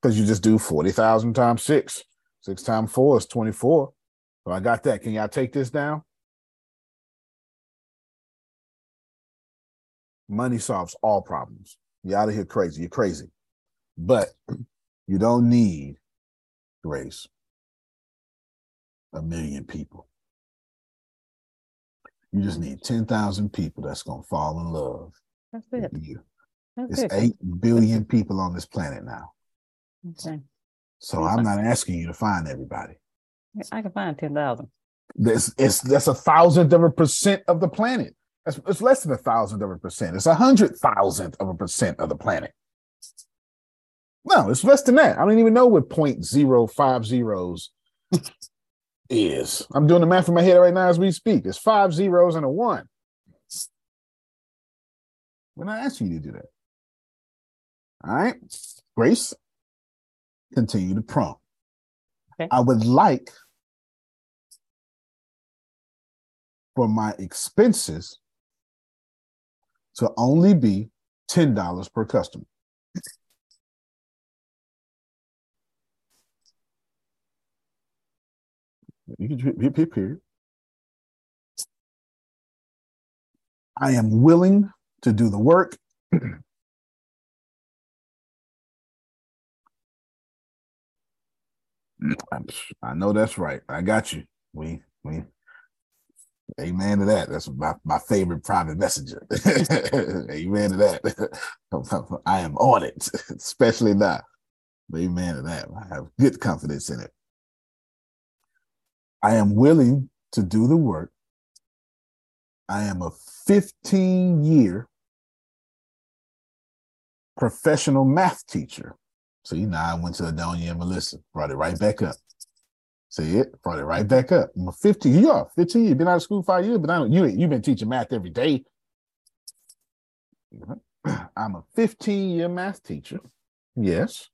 Because you just do 40,000 times six. Six times four is 24. So I got that. Can y'all take this down? Money solves all problems. You're out of here crazy. You're crazy. But you don't need grace. A million people. You just need 10,000 people that's going to fall in love That's it. you. That's It's it. 8 billion people on this planet now. Okay. So I'm not asking you to find everybody. I can find 10,000. That's it's that's a thousandth of a percent of the planet. That's it's less than a thousandth of a percent. It's a hundred thousandth of a percent of the planet. No, it's less than that. I don't even know what point zero five zeros is. I'm doing the math in my head right now as we speak. It's five zeros and a one. When not asking you to do that. All right. Grace, continue to prompt. Okay. I would like for my expenses to only be $10 per customer. You can period. I am willing to do the work. I know that's right. I got you. We we Amen to that. That's my, my favorite private messenger. Amen to that. I am on it, especially now. Amen to that. I have good confidence in it. I am willing to do the work. I am a 15 year professional math teacher. See, now I went to Adonia and Melissa, brought it right back up. See it, brought it right back up. I'm a 15, you are 15, you've been out of school five years, but I don't, you, you've been teaching math every day. I'm a 15 year math teacher. Yes.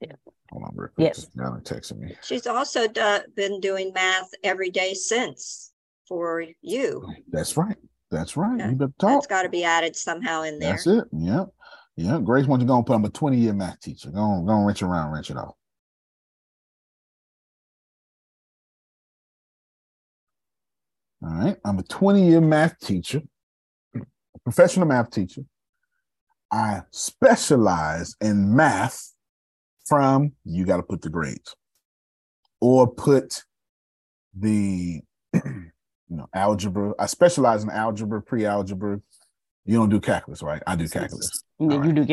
Yeah. Hold on, real quick. Yes. Now they're texting me. She's also do- been doing math every day since for you. That's right. That's right. Yeah, You better That's talk. got to be added somehow in there. That's it. Yep. Yep. Grace wants you to go and put I'm a 20 year math teacher. Go on, go on, wrench around, wrench it off. All right. I'm a 20 year math teacher, professional math teacher. I specialize in math from, you got to put the grades or put the, you know, algebra. I specialize in algebra, pre algebra. You don't do calculus, right? I do calculus. You, All you do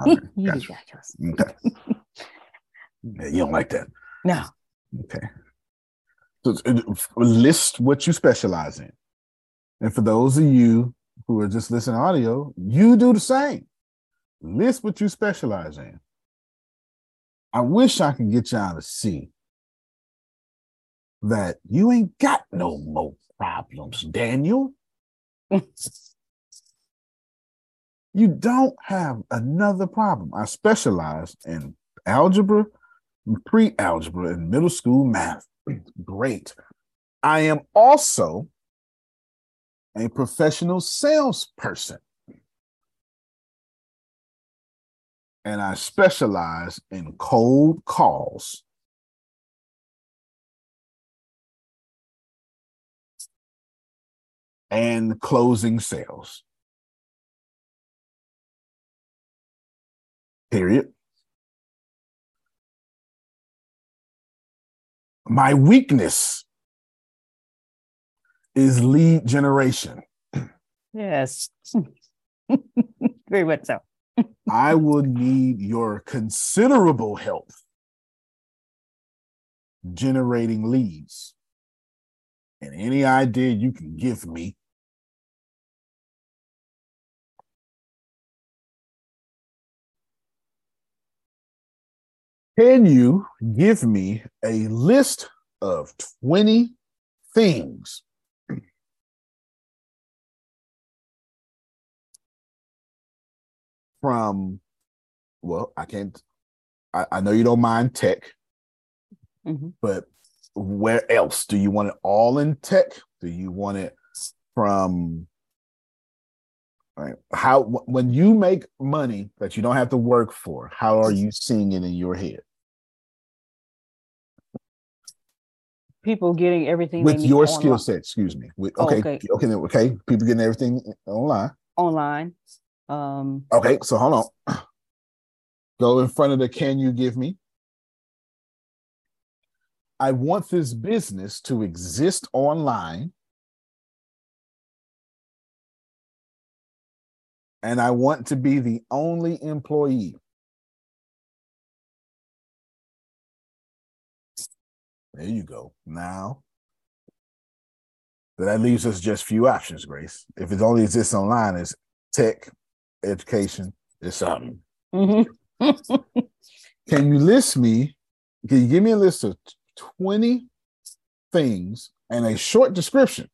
All right, you do gotcha. get Okay. Yeah, you don't like that. No. Okay. So list what you specialize in. And for those of you who are just listening to audio, you do the same. List what you specialize in. I wish I could get y'all to see that you ain't got no more problems, Daniel. you don't have another problem. I specialize in algebra, pre algebra, and middle school math. Great. I am also a professional salesperson. And I specialize in cold calls. And closing sales. Period. My weakness is lead generation. Yes. Very much so. I would need your considerable help generating leads. And any idea you can give me. Can you give me a list of 20 things from, well, I can't, I, I know you don't mind tech, Mhm. but where else? Do you want it all in tech? Do you want it from right? How when you make money that you don't have to work for, how are you seeing it in your head? People getting everything With your online- skill set, excuse me. With, Oh, okay, okay. okay, okay. People getting everything online. online. Um, Okay, so hold on. Go in front of the can you give me? I want this business to exist online. And I want to be the only employee. There you go. Now, that leaves us just few options, Grace. If it only exists online, it's tech, education, it's something. mhm. Can you list me? Can you give me a list of 20 things and a short description.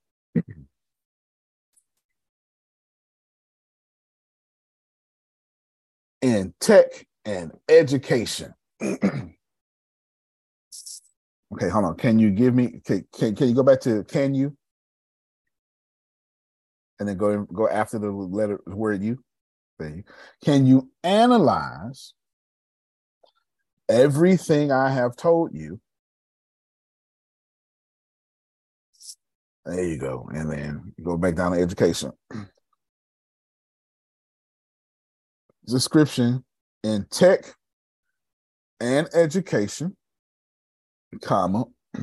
In tech and education. okay, hold on. Can you give me can, can, can you go back to can you? And then go go after the letter word you. Thing. Can you analyze everything I have told you? There you go. And then go back down to education. Description in tech and education, comma,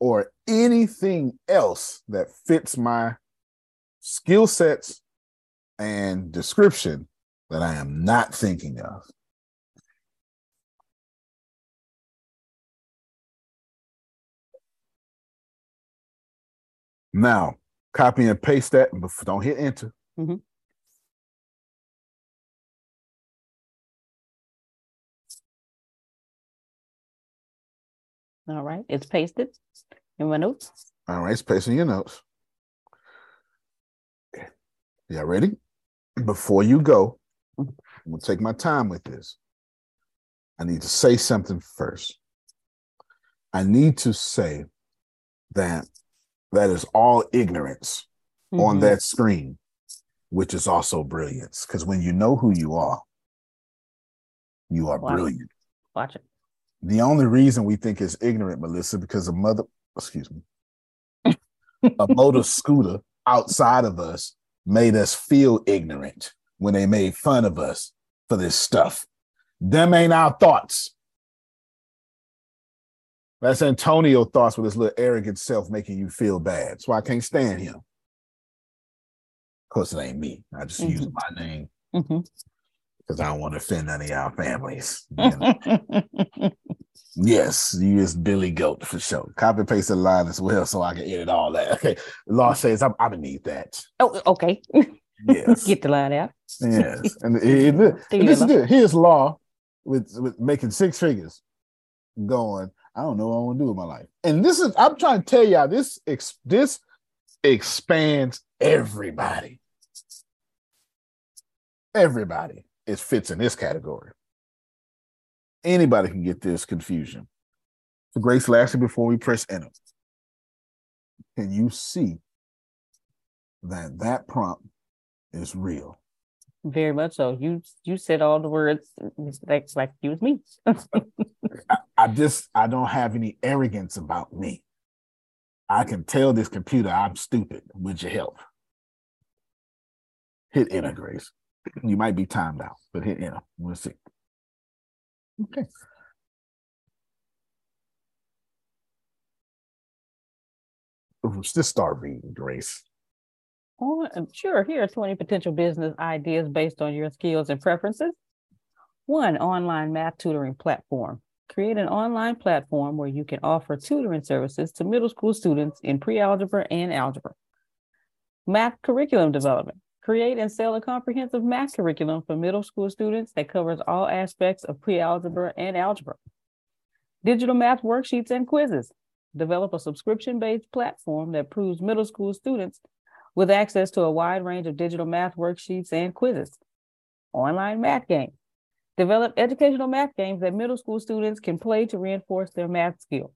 or anything else that fits my skill sets and description that I am not thinking of. Now, copy and paste that, but don't hit enter. Mm-hmm. All right, it's pasted in my notes. All right, it's pasting your notes. Y'all ready? Before you go, I'm gonna take my time with this. I need to say something first. I need to say that that is all ignorance mm-hmm. on that screen, which is also brilliance. Because when you know who you are, you are Watch brilliant. It. Watch it. The only reason we think it's ignorant, Melissa, because a mother, excuse me, a motor scooter outside of us made us feel ignorant when they made fun of us for this stuff. Them ain't our thoughts. That's Antonio thoughts with his little arrogant self making you feel bad. So I can't stand him. Of course, it ain't me. I just mm-hmm. use my name because. I don't want to offend any of our families. You know? Yes, you is Billy Goat for sure. Copy paste the line as well, so I can edit all that. Okay, law says I'm, I need that. Oh, okay. Yes, get the line out. yes, and, it, it, and this is good. Here's law with with making six figures, going. I don't know what I want to do with my life, and this is I'm trying to tell y'all this ex, this expands everybody. Everybody is fits in this category anybody can get this confusion. So Grace, lastly, before we press enter, can you see that that prompt is real? Very much so. You you said all the words like like you was me. I, I just I don't have any arrogance about me. I can tell this computer I'm stupid with your help. Hit enter, Grace. You might be timed out, but you know, We'll see. Okay. Just start reading, Grace. Oh, sure. Here are 20 potential business ideas based on your skills and preferences. One, online math tutoring platform. Create an online platform where you can offer tutoring services to middle school students in pre algebra and algebra. Math curriculum development. Create and sell a comprehensive math curriculum for middle school students that covers all aspects of pre-algebra and algebra. Digital math worksheets and quizzes. Develop a subscription-based platform that proves middle school students with access to a wide range of digital math worksheets and quizzes. Online math games. Develop educational math games that middle school students can play to reinforce their math skills.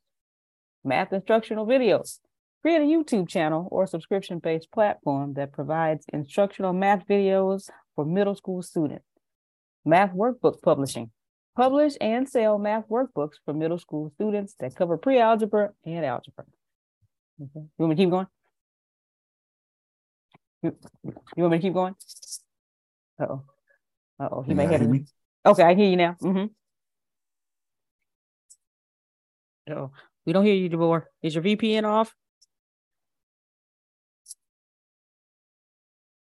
Math instructional videos. Create a YouTube channel or subscription based platform that provides instructional math videos for middle school students. Math workbook publishing. Publish and sell math workbooks for middle school students that cover pre algebra and algebra. Okay. You want me to keep going? You, you want me to keep going? Uh oh. Uh oh. He may have me. Okay, I hear you now. Mm-hmm. Oh, we don't hear you, DeBoer. Is your VPN off?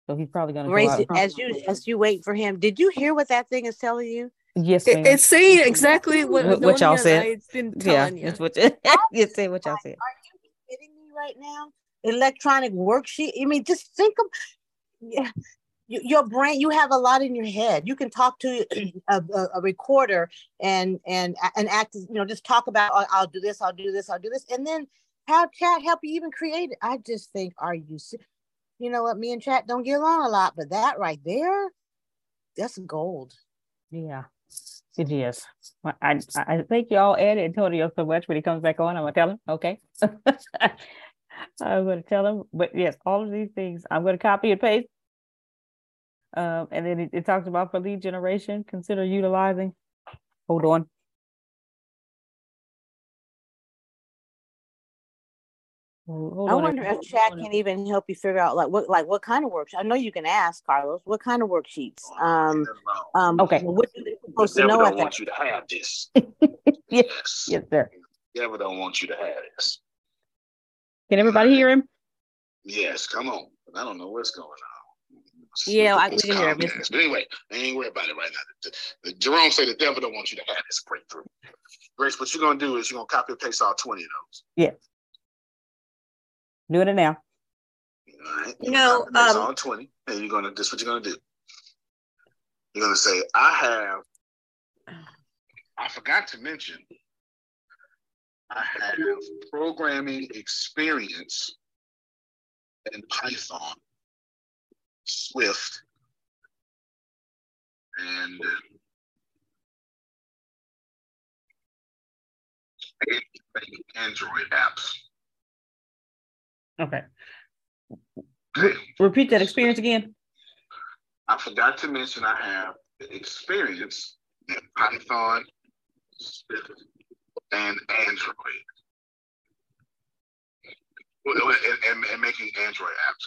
So he's probably going to Grace, as you as you wait for him. Did you hear what that thing is telling you? Yes, it, it's saying exactly what, what, what y'all said. I've been telling yeah, you. what you say. What y'all said. Are you kidding me right now? Electronic worksheet. I mean, just think of yeah, your brain. You have a lot in your head. You can talk to a, a, a recorder and and and act. You know, just talk about. Oh, I'll do this. I'll do this. I'll do this, and then have chat help you even create it. I just think, are you, you know what? Me and chat don't get along a lot, but that right there, that's gold. Yeah, it is. I I thank y'all, Ed Antonio, so much. When he comes back on, I'm gonna tell him. Okay. I'm gonna tell him. But yes, all of these things, I'm gonna copy and paste. Um, and then it, it talks about for lead generation, consider utilizing. Hold on. Hold I wonder if chat can even help you figure out like what like what kind of works. I know you can ask Carlos what kind of worksheets. Um, um, Okay. What are they The supposed to know at don't want you to have this. yes, yes, sir. The devil don't want you to have this. Can everybody hear him? Yes, come on. I don't know what's going on. Yeah, I, can hear him. But anyway, I ain't worried about it right now. The- the- Jerome said the devil don't want you to have this breakthrough. Grace, what you're gonna do is you're gonna copy and paste all 20 of those. Yeah. Doing it now. All right. You know, Copy and paste um, all 20. And you're gonna this is what you're gonna do. You're gonna say, I have I forgot to mention I have programming experience in Python, Swift, and uh, Android apps. Okay. Repeat that experience again. I forgot to mention I have experience in Python, and Android. And, and, and making Android apps.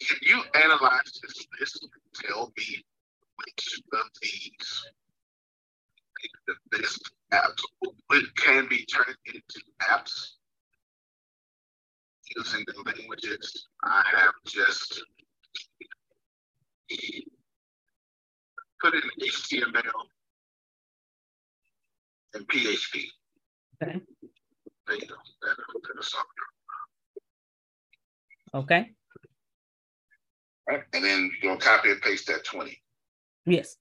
Can you analyze this list tell me which of these the best apps? Can be turned into apps using the languages I have just put in HTML and PHP. Okay. There you go. That, Okay. Right? And then you'll copy and paste that 20. Yes.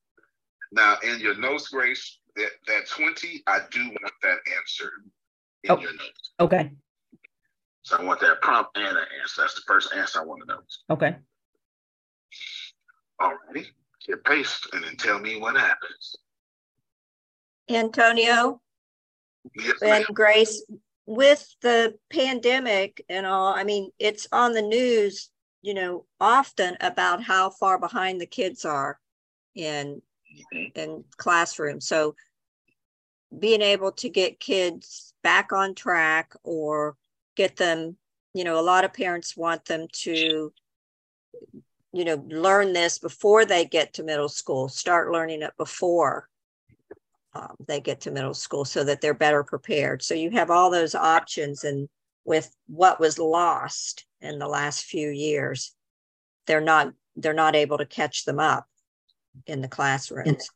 Now, in your notes, Grace, that, that 20, I do want that answer in Oh. your notes. Okay. So I want that prompt and an answer. That's the first answer I want to know. Okay. All righty. Hit paste and then tell me what happens. Antonio Yes, and. Grace, with the pandemic and all, I mean, it's on the news, you know, often about how far behind the kids are in mm-hmm. in classrooms. So being able to get kids back on track or get them, you know, a lot of parents want them to you know, learn this before they get to middle school, start learning it before um, they get to middle school so that they're better prepared. So you have all those options. And with what was lost in the last few years, they're not they're not able to catch them up in the classrooms.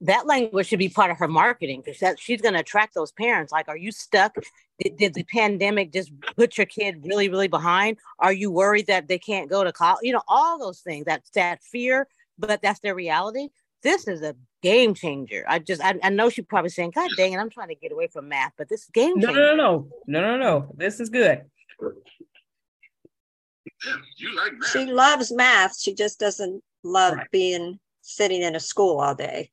That language should be part of her marketing because that she's going to attract those parents. Like, are you stuck? Did, did the pandemic just put your kid really, really behind? Are you worried that they can't go to college? You know, all those things. That's that fear, but that's their reality. This is a game changer. I just, I, I know she's probably saying, "God dang it, I'm trying to get away from math," but this game No, changer. no, no, no, no, no, no. This is good. Yeah, you like math. She loves math. She just doesn't love Right. being sitting in a school all day.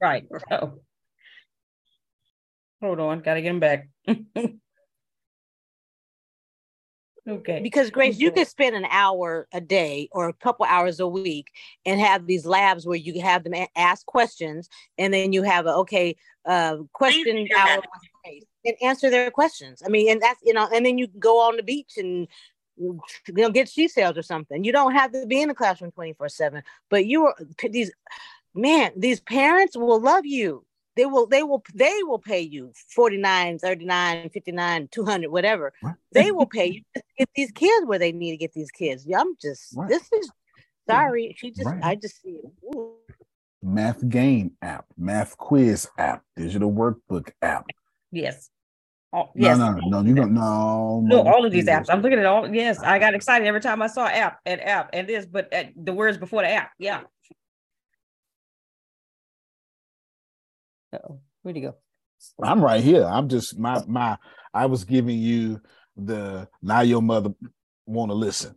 Right. Oh. Hold on. Got to get him back. okay. Because Grace, you could spend an hour a day or a couple hours a week and have these labs where you have them a- ask questions, and then you have a okay uh, question hour and answer their questions. I mean, and that's you know, and then you can go on the beach and you know get seashells or something. You don't have to be in the classroom twenty four seven, but you are these man. These parents will love you. They will, they will, they will pay you 49, 39, 59, 200, whatever. They will pay you to get these kids where they need to get these kids. Yeah, I'm just, Right. this is, sorry. She just, Right. I just see it. Ooh. Math game app, math quiz app, digital workbook app. Yes. Oh, yes. no, no, you don't. No, No, all of these apps. I'm looking at all. Yes, I got excited every time I saw app and app and this, but uh, the words before the app. Yeah. Uh-oh. Where'd he go? I'm right here. I'm just my my. I was giving you the now your mother want to listen.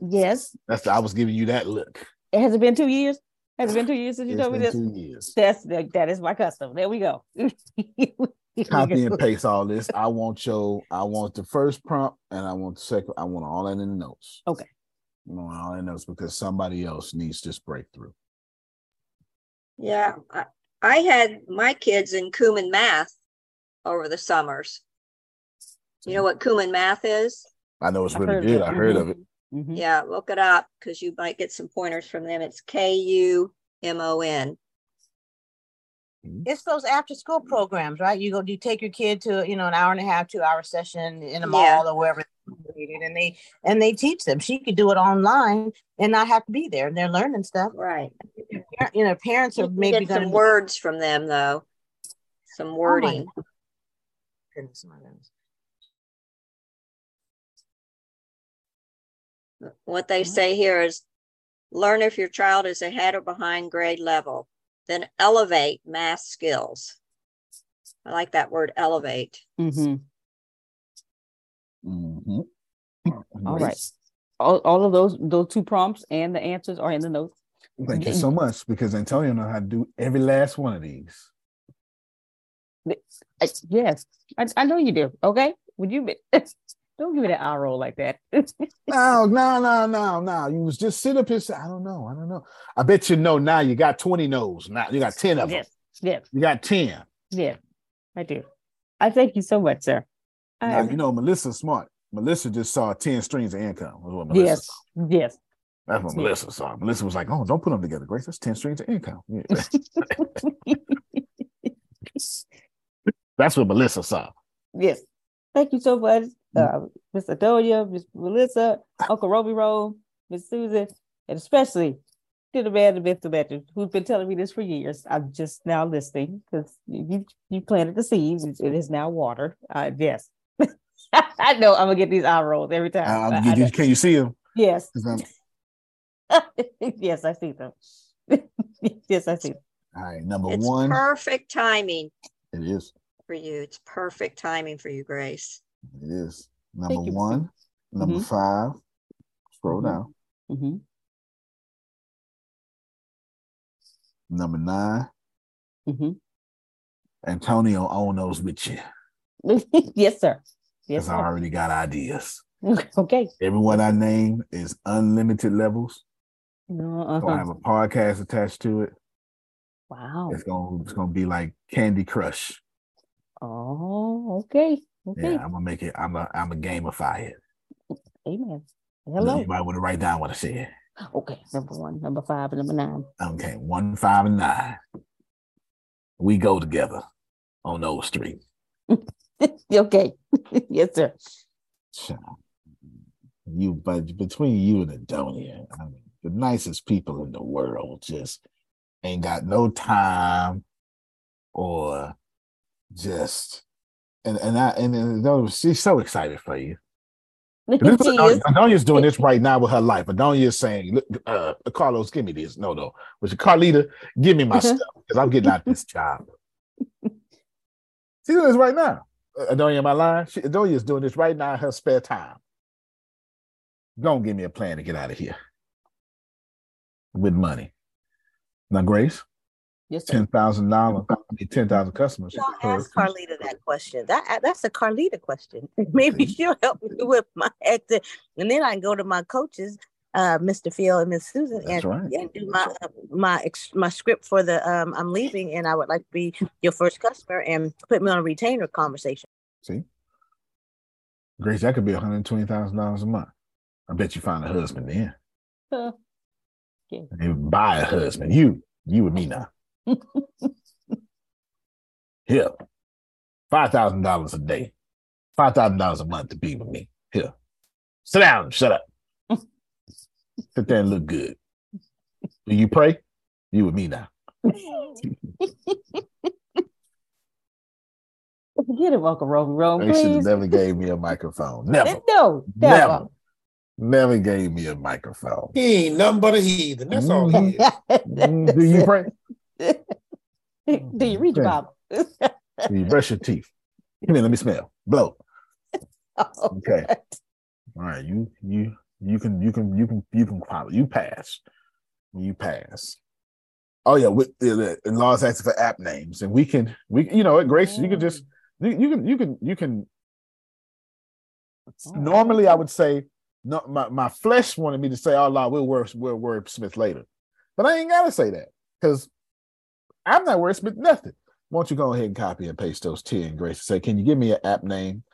Yes. That's I was giving you that look. It has it been two years? Has it been two years since you It's told me this? two years. That's that, that is my custom. There we go. Copy and paste all this. I want your. I want the first prompt, and I want the second. I want all that in the notes. Okay. I want all in notes because somebody else needs this breakthrough. Yeah, I, I had my kids in Kumon math over the summers. You know what Kumon math is? I know it's I've really good. it. I heard of it. Mhm. Yeah, look it up because you might get some pointers from them. It's K U M O N. Mm-hmm. It's those after school programs, right? You go, you take your kid to, you know, an hour and a half, two hour session in a Yeah. mall or wherever, and they and they teach them. She could do it online and not have to be there. And they're learning stuff, Right. You know, parents are maybe get some to words from them though. Some oh wording. Goodness, my goodness. What they mm-hmm. say here is learn if your child is ahead or behind grade level, then elevate math skills. I like that word elevate. Mm-hmm. Mhm. All right. All, all of those those two prompts and the answers are in the notes. Thank you so much because Antonio know how to do every last one of these. Yes, I, I know you do. Okay, would you be, don't give me that eye roll like that. No, oh, no, no, no, no. You was just sit up here. say, I don't know. I don't know. I bet you know now. You got twenty no's. Now you got ten of them. yes, yes, You got ten. yes, I do. I thank you so much, sir. Now, I, you know Melissa's smart. Melissa just saw ten streams of income. Was what Melissa yes, saw. yes. That's what Melissa saw. Melissa was like, "Oh, don't put them together, Grace. That's ten streams of income." Yeah. That's what Melissa saw. Yes. Thank you so much, uh, Miss Adonia, Miss Melissa, Uncle Roby Rowe, Miss Susan, and especially to the man, the myth, the legend, who's been telling me this for years. I'm just now listening because you you planted the seeds. It it is now water. Uh, yes. I know I'm gonna get these eye rolls every time. Uh, you- you- can you see them? Yes. Yes, I see them. yes, I see them. All right, number It's one. perfect timing It is. For you. It's perfect timing for you, Grace. It is. Number you. one. Number Mhm. five. Scroll Mhm. down. hmm Number nine. hmm Antonio own those with you yes, sir. Yes, because I already got ideas. okay. Everyone I name is unlimited levels. No, So I uh-huh. have a podcast attached to it. Wow. It's gonna it's gonna be like Candy Crush. Oh, okay. Okay. Yeah, I'm gonna make it. I'm a I'm a gamify it. Amen. Hello. might want to write down what I said. Okay. Number one, number five, and number nine. Okay, one, five, and nine. We go together on those three. okay. yes, sir. You, but between you and Adonia, I mean, the nicest people in the world just ain't got no time or just and and I and, and she's so excited for you. This is She Adonia- is. Adonia's doing this right now with her life. Adonia's saying, "Look, uh, Carlos, give me this." No, no, which Carlita, give me my Uh-huh. stuff because I'm getting out this job. She's doing this right now. Uh, Adonia, am I lying? She, Adonia's doing this right now in her spare time. Don't give me a plan to get out of here with money. Now, Grace, Yes, sir. ten thousand dollars, ten thousand customers. I'll per- ask Carlita that question. That that's a Carlita question. Maybe she'll help me with my exit, and then I can go to my coaches, uh, Mr. Phil and Miss Susan, That's and, right. and do my my ex, my script for the um I'm leaving, and I would like to be your first customer and put me on a retainer conversation. See, Grace, that could be one hundred twenty thousand dollars a month. I bet you find a husband then. Uh, You buy a husband. You, you and me now. Here, five thousand dollars a day, five thousand dollars a month to be with me. Here, sit down, shut up, sit there and look good. Do you pray? You with me now. Get it, Uncle Roby Rowe, They should have please. never gave me a microphone. Never, No, never, never. never gave me a microphone. He ain't nothing but a heathen. That's all he is. Mm, Do you pray? Oh, Do you read your Bible? you brush your teeth. Come here, let me smell. Blow. Oh, Okay. All right, you you you can you can you can you can probably you pass. You pass. Oh yeah, with the laws asking for app names, and we can we you know at Grace you can just oh. you, you can you can you can. Oh. Normally, I would say no. My, my flesh wanted me to say, "Oh, Lord, we'll word we'll wordsmith later," but I ain't gotta say that because I'm not wordsmith nothing. Why don't you go ahead and copy and paste those T and Grace and say, "Can you give me an app name?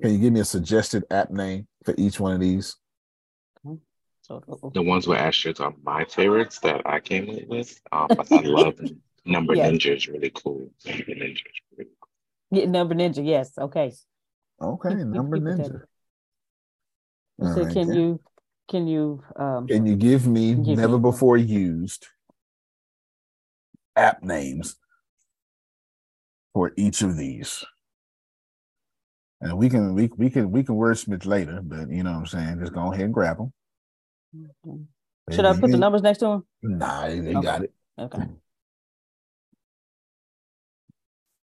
Can you give me a suggested app name for each one of these?" The ones with asterisks are my favorites that I came up with. Um, but I love Number Yeah. Ninja is really cool. Number Ninja is really Yeah, number ninja. Yes. Okay. Okay, number ninja. So right, can then. you can you um Can you give me Give never me- before used app names for each of these? And we can we we can we can wordsmith later, but you know what I'm saying. Just go ahead and grab them. Mm-hmm. should I put the numbers next to them? Nah, they they Okay. got it. Okay.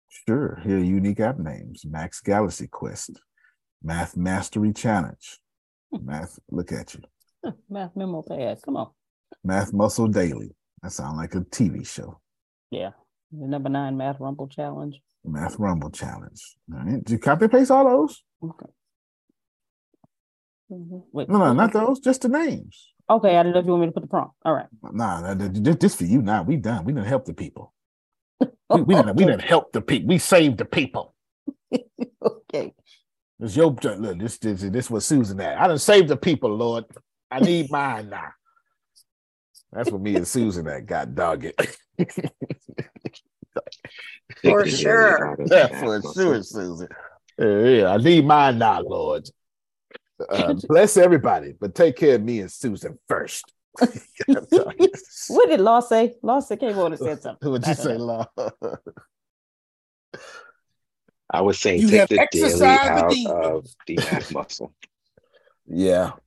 Sure. Here are unique app names: Max Galaxy Quest, Math Mastery Challenge, Math. Look at you, Math memo pad. Come on. Math Muscle Daily. That sounds like a TV show. Yeah. The number nine math rumble challenge. Math Rumble Challenge. All right. Did you copy and paste all those? Okay. Mhm. Wait. No, no, not those. Just the names. Okay, I don't know if you want me to put the prompt. All right. Nah, nah, th- this for you. Now we done. We didn't help the people. We, we didn't. We didn't help the people. We saved the people. okay. It's your. Look, this this this was Susan at. I done saved the people, Lord. I need mine now. That's what me and Susan at. God dog it. For sure. out of Yeah, for muscle. sure, Susan. Yeah, yeah, I need mine now, Lord. Uh, bless everybody, but take care of me and Susan first. What did Law say? Law said came on and said something. What'd you say, know. Law? I was saying You take have the daily exercised the out of the math muscle. yeah, the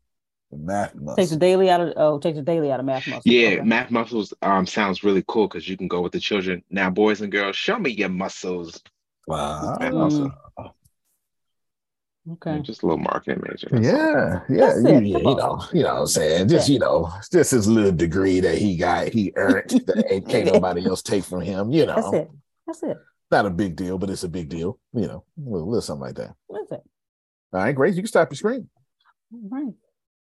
math muscle. Take the daily out of oh, takes the daily out of math muscle. Yeah, Okay. math muscles um sounds really cool because you can go with the children. Now, boys and girls, show me your muscles. Wow. Math Mm. muscle. Okay. Just a little marketing major. Yeah, yeah, That's you, you know, you know what I'm saying? Just, Yeah. you know, just his little degree that he got, he earned that ain't can't nobody else take from him, you know. That's it. That's it. Not a big deal, but it's a big deal, you know, a little, little something like that. That's it. All right, Grace, you can stop your screen. All right.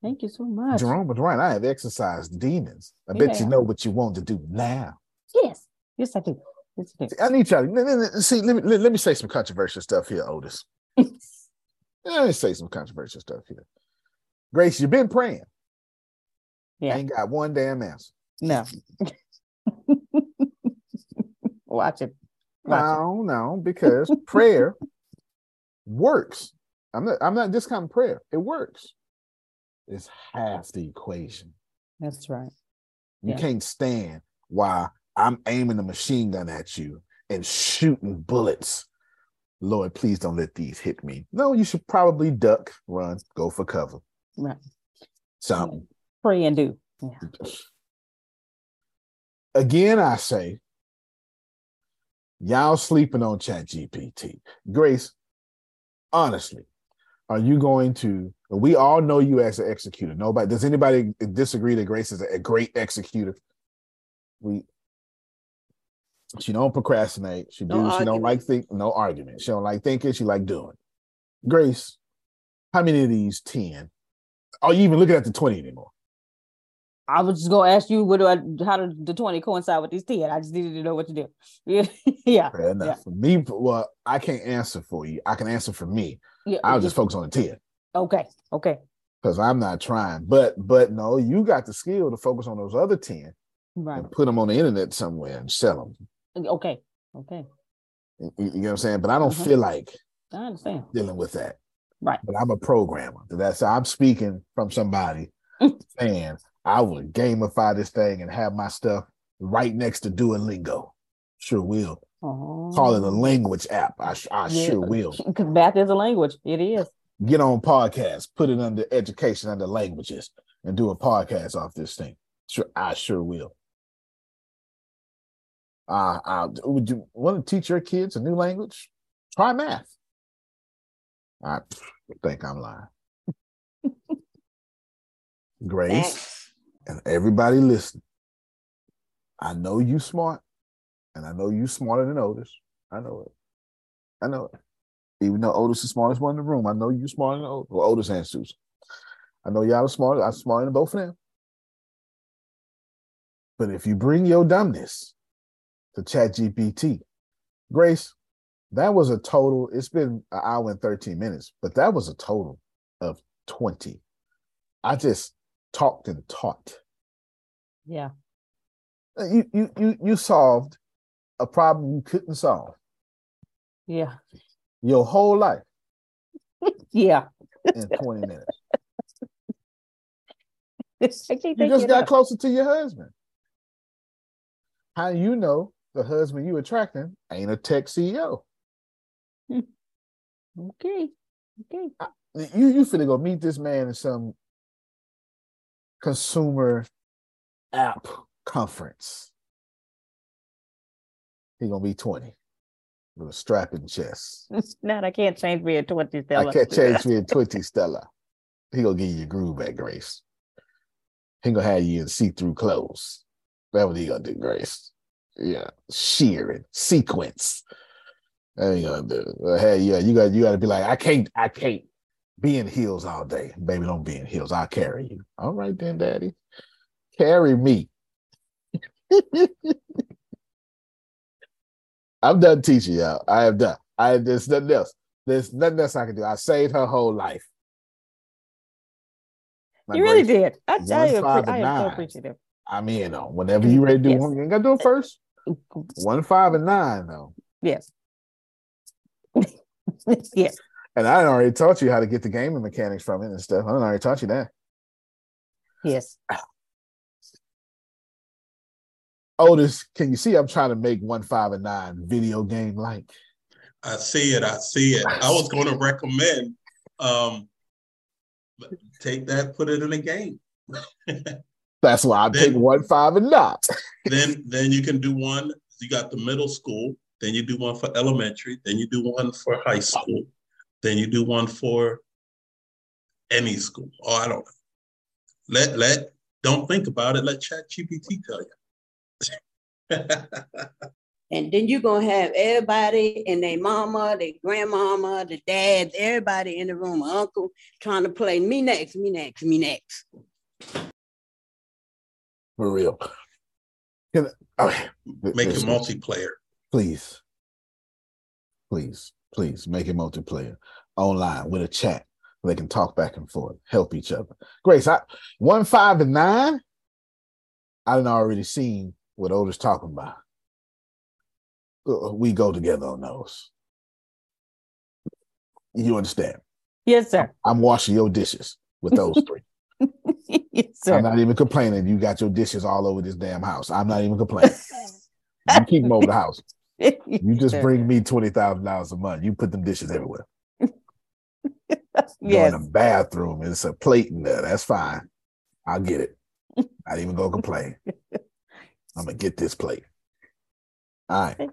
Thank you so much. Jerome right. I have exercised demons. I bet you know what you want to do now. Yes. Yes, I do. Yes, I do. I need y'all. let- See, let me let, me say some controversial stuff here, Otis. Let me say some controversial stuff here. Grace, you've been praying. Yeah. Ain't got one damn answer. No. Watch it. Watch No, no, because prayer works. I'm not. I'm not discounting prayer. It works. It's half the equation. That's right. You Yeah. can't stand why I'm aiming a machine gun at you and shooting bullets. Lord, please don't let these hit me. No, you should probably duck, run, go for cover. Right. Something. Pray and do. Yeah. Again, I say, y'all sleeping on Chat GPT. Grace, honestly, are you going to? We all know you as an executor. Nobody does anybody disagree that Grace is a great executor? We she don't procrastinate. She do. No she don't like think. No argument. She don't like thinking. She like doing. Grace, how many of these ten? Are you even looking at the twenty anymore? I was just gonna ask you what do I how did the 20 coincide with these 10? I just needed to know what to do. Yeah. yeah. Fair enough. For me, well, I can't answer for you. I can answer for me. Yeah. I'll just focus on the 10 Okay. Okay. because I'm not trying. But but no, you got the skill to focus on those other 10 Right. and put them on the internet somewhere and sell them. Okay. Okay. You, you know what I'm saying? But I don't Mhm. feel like I understand. dealing with that. Right. But I'm a programmer. That's I'm speaking from somebody saying I would gamify this thing and have my stuff right next to Duolingo. Sure will. Call it a language app. I, I sure will. Because math is a language. It is. Get on podcast, put it under education, under languages, and do a podcast off this thing. Sure, I sure will. Uh, uh, would you want to teach your kids a new language? Try math. I think I'm lying. Grace and everybody listening. I know you smart, and I know you smarter than Otis. I know it. I know it. Even though Otis is the smartest one in the room, I know you smarter than Otis. Well, Otis and Susan. I know y'all are smarter. I'm smarter than both of them. But if you bring your dumbness to Chat GPT, Grace, that was a total, it's been an hour and 13 minutes, but that was a total of 20. I just talked and taught. Yeah. You you you you solved a problem you couldn't solve Yeah. your whole life Yeah. in 20 minutes. You just got up. closer to your husband. How you know the husband you attracting ain't a tech CEO? Okay. Okay. You you finna go meet this man in some consumer app conference. He gonna be 20 with a strapping chest. Not, I can't change me at 20 Stella. I can't change me in 20 Stella. He gonna give you your groove back, Grace. He gonna have you in see-through clothes. That's what he gonna do, Grace. Yeah, sheer and sequence. That he gonna do. Hey, yeah, you got you got to be like, I can't, I can't be in heels all day, baby. Don't be in heels. I'll carry you. All right, then, Daddy, carry me. I'm done teaching y'all. I am done. I there's nothing else. There's nothing else I can do. I saved her whole life. My You really did. I, I, one, appre- I am so appreciative. I'm in on whenever you ready to do Yes. one. You ain't gotta do it uh, first. One, five, and nine though. Yes. yes. And I already taught you how to get the gaming mechanics from it and stuff. I already taught you that. Yes. Ah. Otis, can you see I'm trying to make one, five, and nine video game like? I see it. I see it. I was going to recommend um, take that, put it in a game. That's why I Then- pick one, five, and nine. then then you can do one. You got the middle school. Then you do one for elementary. Then you do one for high school. Then you do one for any school. Oh, I don't know. Let let don't think about it. Let Chat GPT tell you. And then you're gonna have everybody and their mama, their grandmama, the dad, everybody in the room, uncle, trying to play me next, me next, me next. For real. Can, okay. Make it multiplayer. Please. Please, please make it multiplayer online with a chat. They can talk back and forth, help each other. Grace, I one, five, and nine. I done already seen what Otis talking about. Uh, We go together on those. You understand? Yes, sir. I'm washing your dishes with those three. yes, sir. I'm not even complaining. You got your dishes all over this damn house. I'm not even complaining. you keep them over the house. You just bring me twenty thousand dollars a month. You put them dishes everywhere. Go Yes. in the bathroom. It's a plate in there. That's fine. I'll get it. I'm not even gonna complain. I'm gonna get this plate. All right,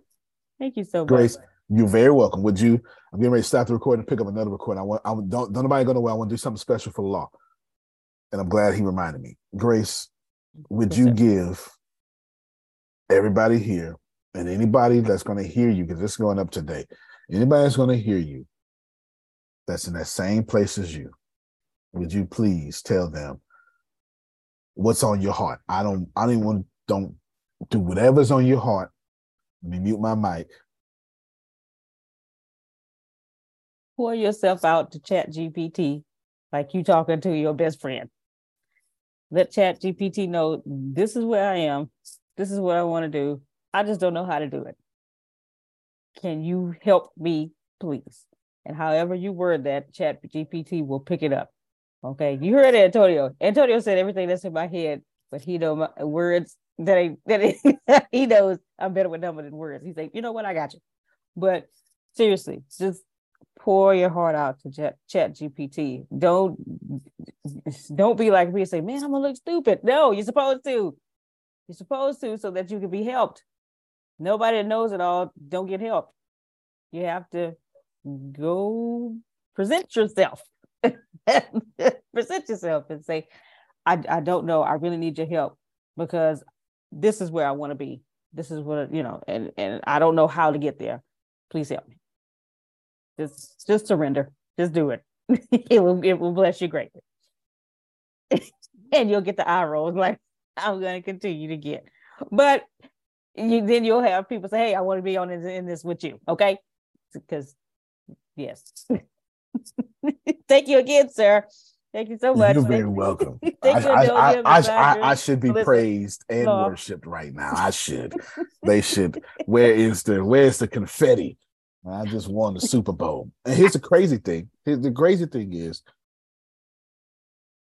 Thank you so much. Grace. You're very welcome. Would you? I'm getting ready to stop the recording and pick up another recording. I want. I don't. Don't nobody go nowhere. I want to do something special for the law. And I'm glad he reminded me. Grace, would you give everybody here and anybody that's going to hear you because it's going up today, anybody that's going to hear you that's in that same place as you, would you please tell them what's on your heart? I don't. I don't even want. Don't do whatever's on your heart. Let me mute my mic. Pour yourself out to Chat GPT like you talking to your best friend. Let Chat GPT know this is where I am. This is what I want to do. I just don't know how to do it. Can you help me, please? And however you word that, Chat GPT will pick it up. Okay, you heard Antonio. Antonio said everything that's in my head, but he know my words that that he knows I'm better with number than words. He's like, you know what, I got you. But seriously, just pour your heart out to chat, chat GPT. Don't don't be like me and say, man, I'm gonna look stupid. No, you're supposed to. You're supposed to so that you can be helped. nobody that knows it all don't get help. You have to go present yourself. present yourself and say, I, I don't know. I really need your help because this is where I want to be. This is what, you know, and, and I don't know how to get there. Please help me. Just just surrender. Just do it. it will it will bless you greatly. and you'll get the eye rolls like I'm gonna continue to get. But you, then you'll have people say, Hey, I want to be on this, in this with you. Okay. Because yes. Thank you again, sir. Thank you so much. You're very welcome. I, I, I, I, I, should be praised and worshipped right now. I should. they should. Where is the where's the confetti? I just won the Super Bowl. And here's the crazy thing. Here's The crazy thing is,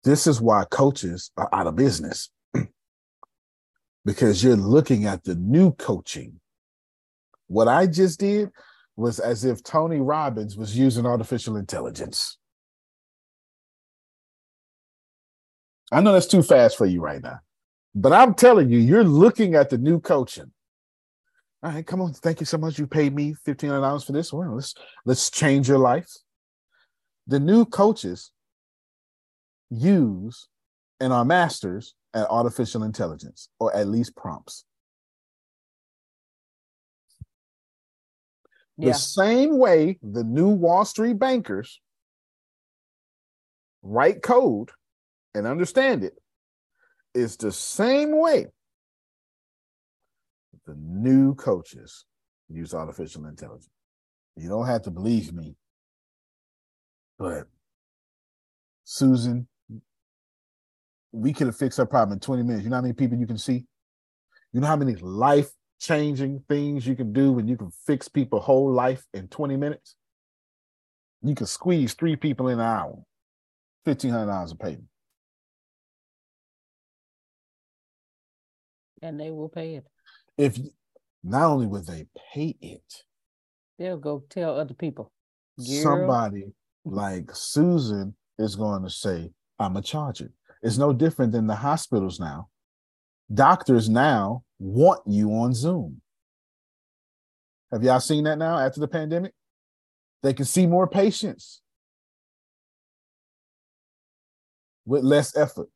this is why coaches are out of business because you're looking at the new coaching. What I just did was as if Tony Robbins was using artificial intelligence. I know that's too fast for you right now, but I'm telling you, you're looking at the new coaching. All right, come on. Thank you so much. You paid me fifteen hundred dollars for this. Well, let's let's change your life. The new coaches use and are masters at artificial intelligence, or at least prompts. Yeah. The same way the new Wall Street bankers write code and understand it, is the same way the new coaches use artificial intelligence. You don't have to believe me, but Susan, we could have fixed her problem in 20 minutes. You know how many people you can see? You know how many life changing things you can do when you can fix people's whole life in 20 minutes? You can squeeze three people in an hour, $1,500 a payment. And they will pay it if not only would they pay it, they'll go tell other people. Girl. Somebody like Susan is going to say, I'm a charger. It's no different than the hospitals now. Doctors now want you on Zoom. Have y'all seen that now after the pandemic? They can see more patients with less effort.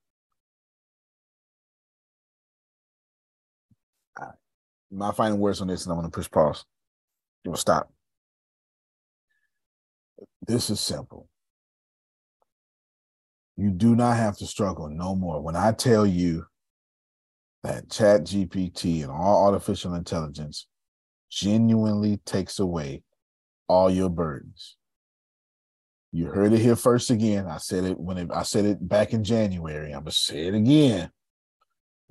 My final words on this, and I'm going to push pause. You'll stop. This is simple. You do not have to struggle no more. When I tell you that Chat GPT and all artificial intelligence genuinely takes away all your burdens. You heard it here first again. I said it when it, I said it back in January. I'm gonna say it again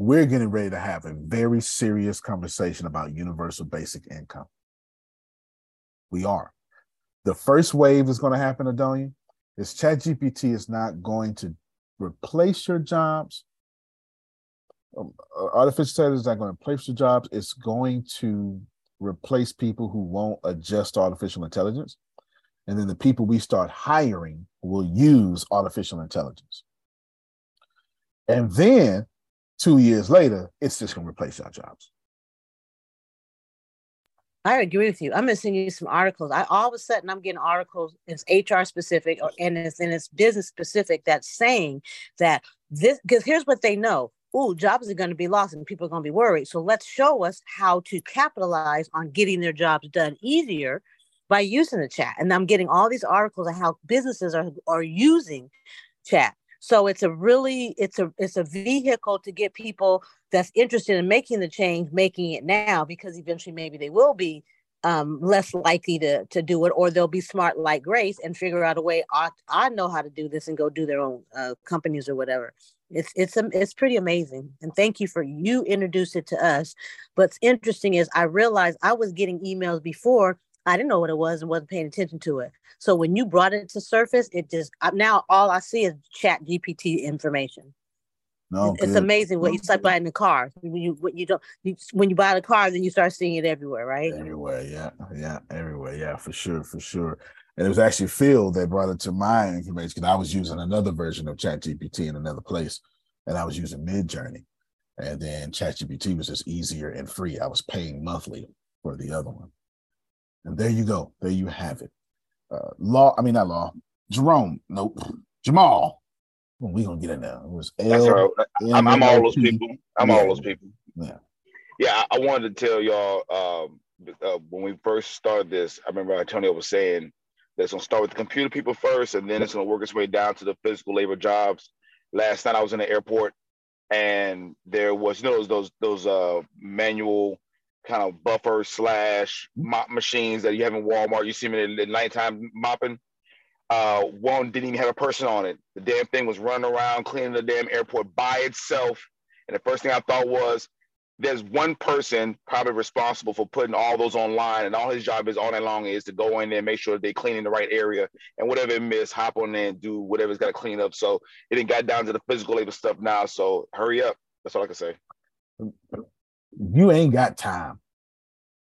we're getting ready to have a very serious conversation about universal basic income. We are. The first wave is going to happen, Adonia, is ChatGPT is not going to replace your jobs. Um, uh, artificial intelligence is not going to replace your jobs. It's going to replace people who won't adjust artificial intelligence. And then the people we start hiring will use artificial intelligence. And then two years later, it's just going to replace our jobs. I agree with you. I'm gonna send you some articles. I all of a sudden I'm getting articles. It's HR specific or and it's and it's business specific that's saying that this because here's what they know. Oh, jobs are going to be lost and people are going to be worried. So let's show us how to capitalize on getting their jobs done easier by using the chat. And I'm getting all these articles on how businesses are are using chat. So it's a really it's a it's a vehicle to get people that's interested in making the change, making it now, because eventually maybe they will be um, less likely to to do it, or they'll be smart like Grace and figure out a way. I, I know how to do this and go do their own uh, companies or whatever. It's it's um, it's pretty amazing, and thank you for you introduced it to us. What's interesting is I realized I was getting emails before I didn't know what it was and wasn't paying attention to it. So when you brought it to surface, it just now all I see is Chat GPT information. No, it's good. amazing what you start buying the car. When you when you don't you, when you buy the car, then you start seeing it everywhere, right? Everywhere, yeah, yeah, everywhere, yeah, for sure, for sure. And it was actually Phil that brought it to my information because I was using another version of Chat GPT in another place, and I was using Midjourney. And then Chat GPT was just easier and free. I was paying monthly for the other one. And there you go. There you have it. Uh, law, I mean, not law. Jerome, nope. Jamal. Well, we gonna get in there. It was That's L. right. I'm, I'm all those M L P. people. I'm Yeah. all those people. Yeah. Yeah, I, I wanted to tell y'all um, uh, when we first started this. I remember Antonio was saying that it's gonna start with the computer people first, and then it's gonna work its way down to the physical labor jobs. Last night I was in the airport, and there was you know those those, those uh, manual kind of buffer slash mop machines that you have in Walmart. You see them in the nighttime mopping. Uh, one didn't even have a person on it. The damn thing was running around cleaning the damn airport by itself. And the first thing I thought was, there's one person probably responsible for putting all those online, and all his job is all day long is to go in there and make sure they clean in the right area, and whatever it missed, hop on there and do whatever's got to clean up. So it didn't got down to the physical labor stuff now. So hurry up. That's all I can say. You ain't got time.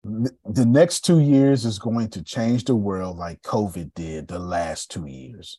The next two years is going to change the world like COVID did the last two years.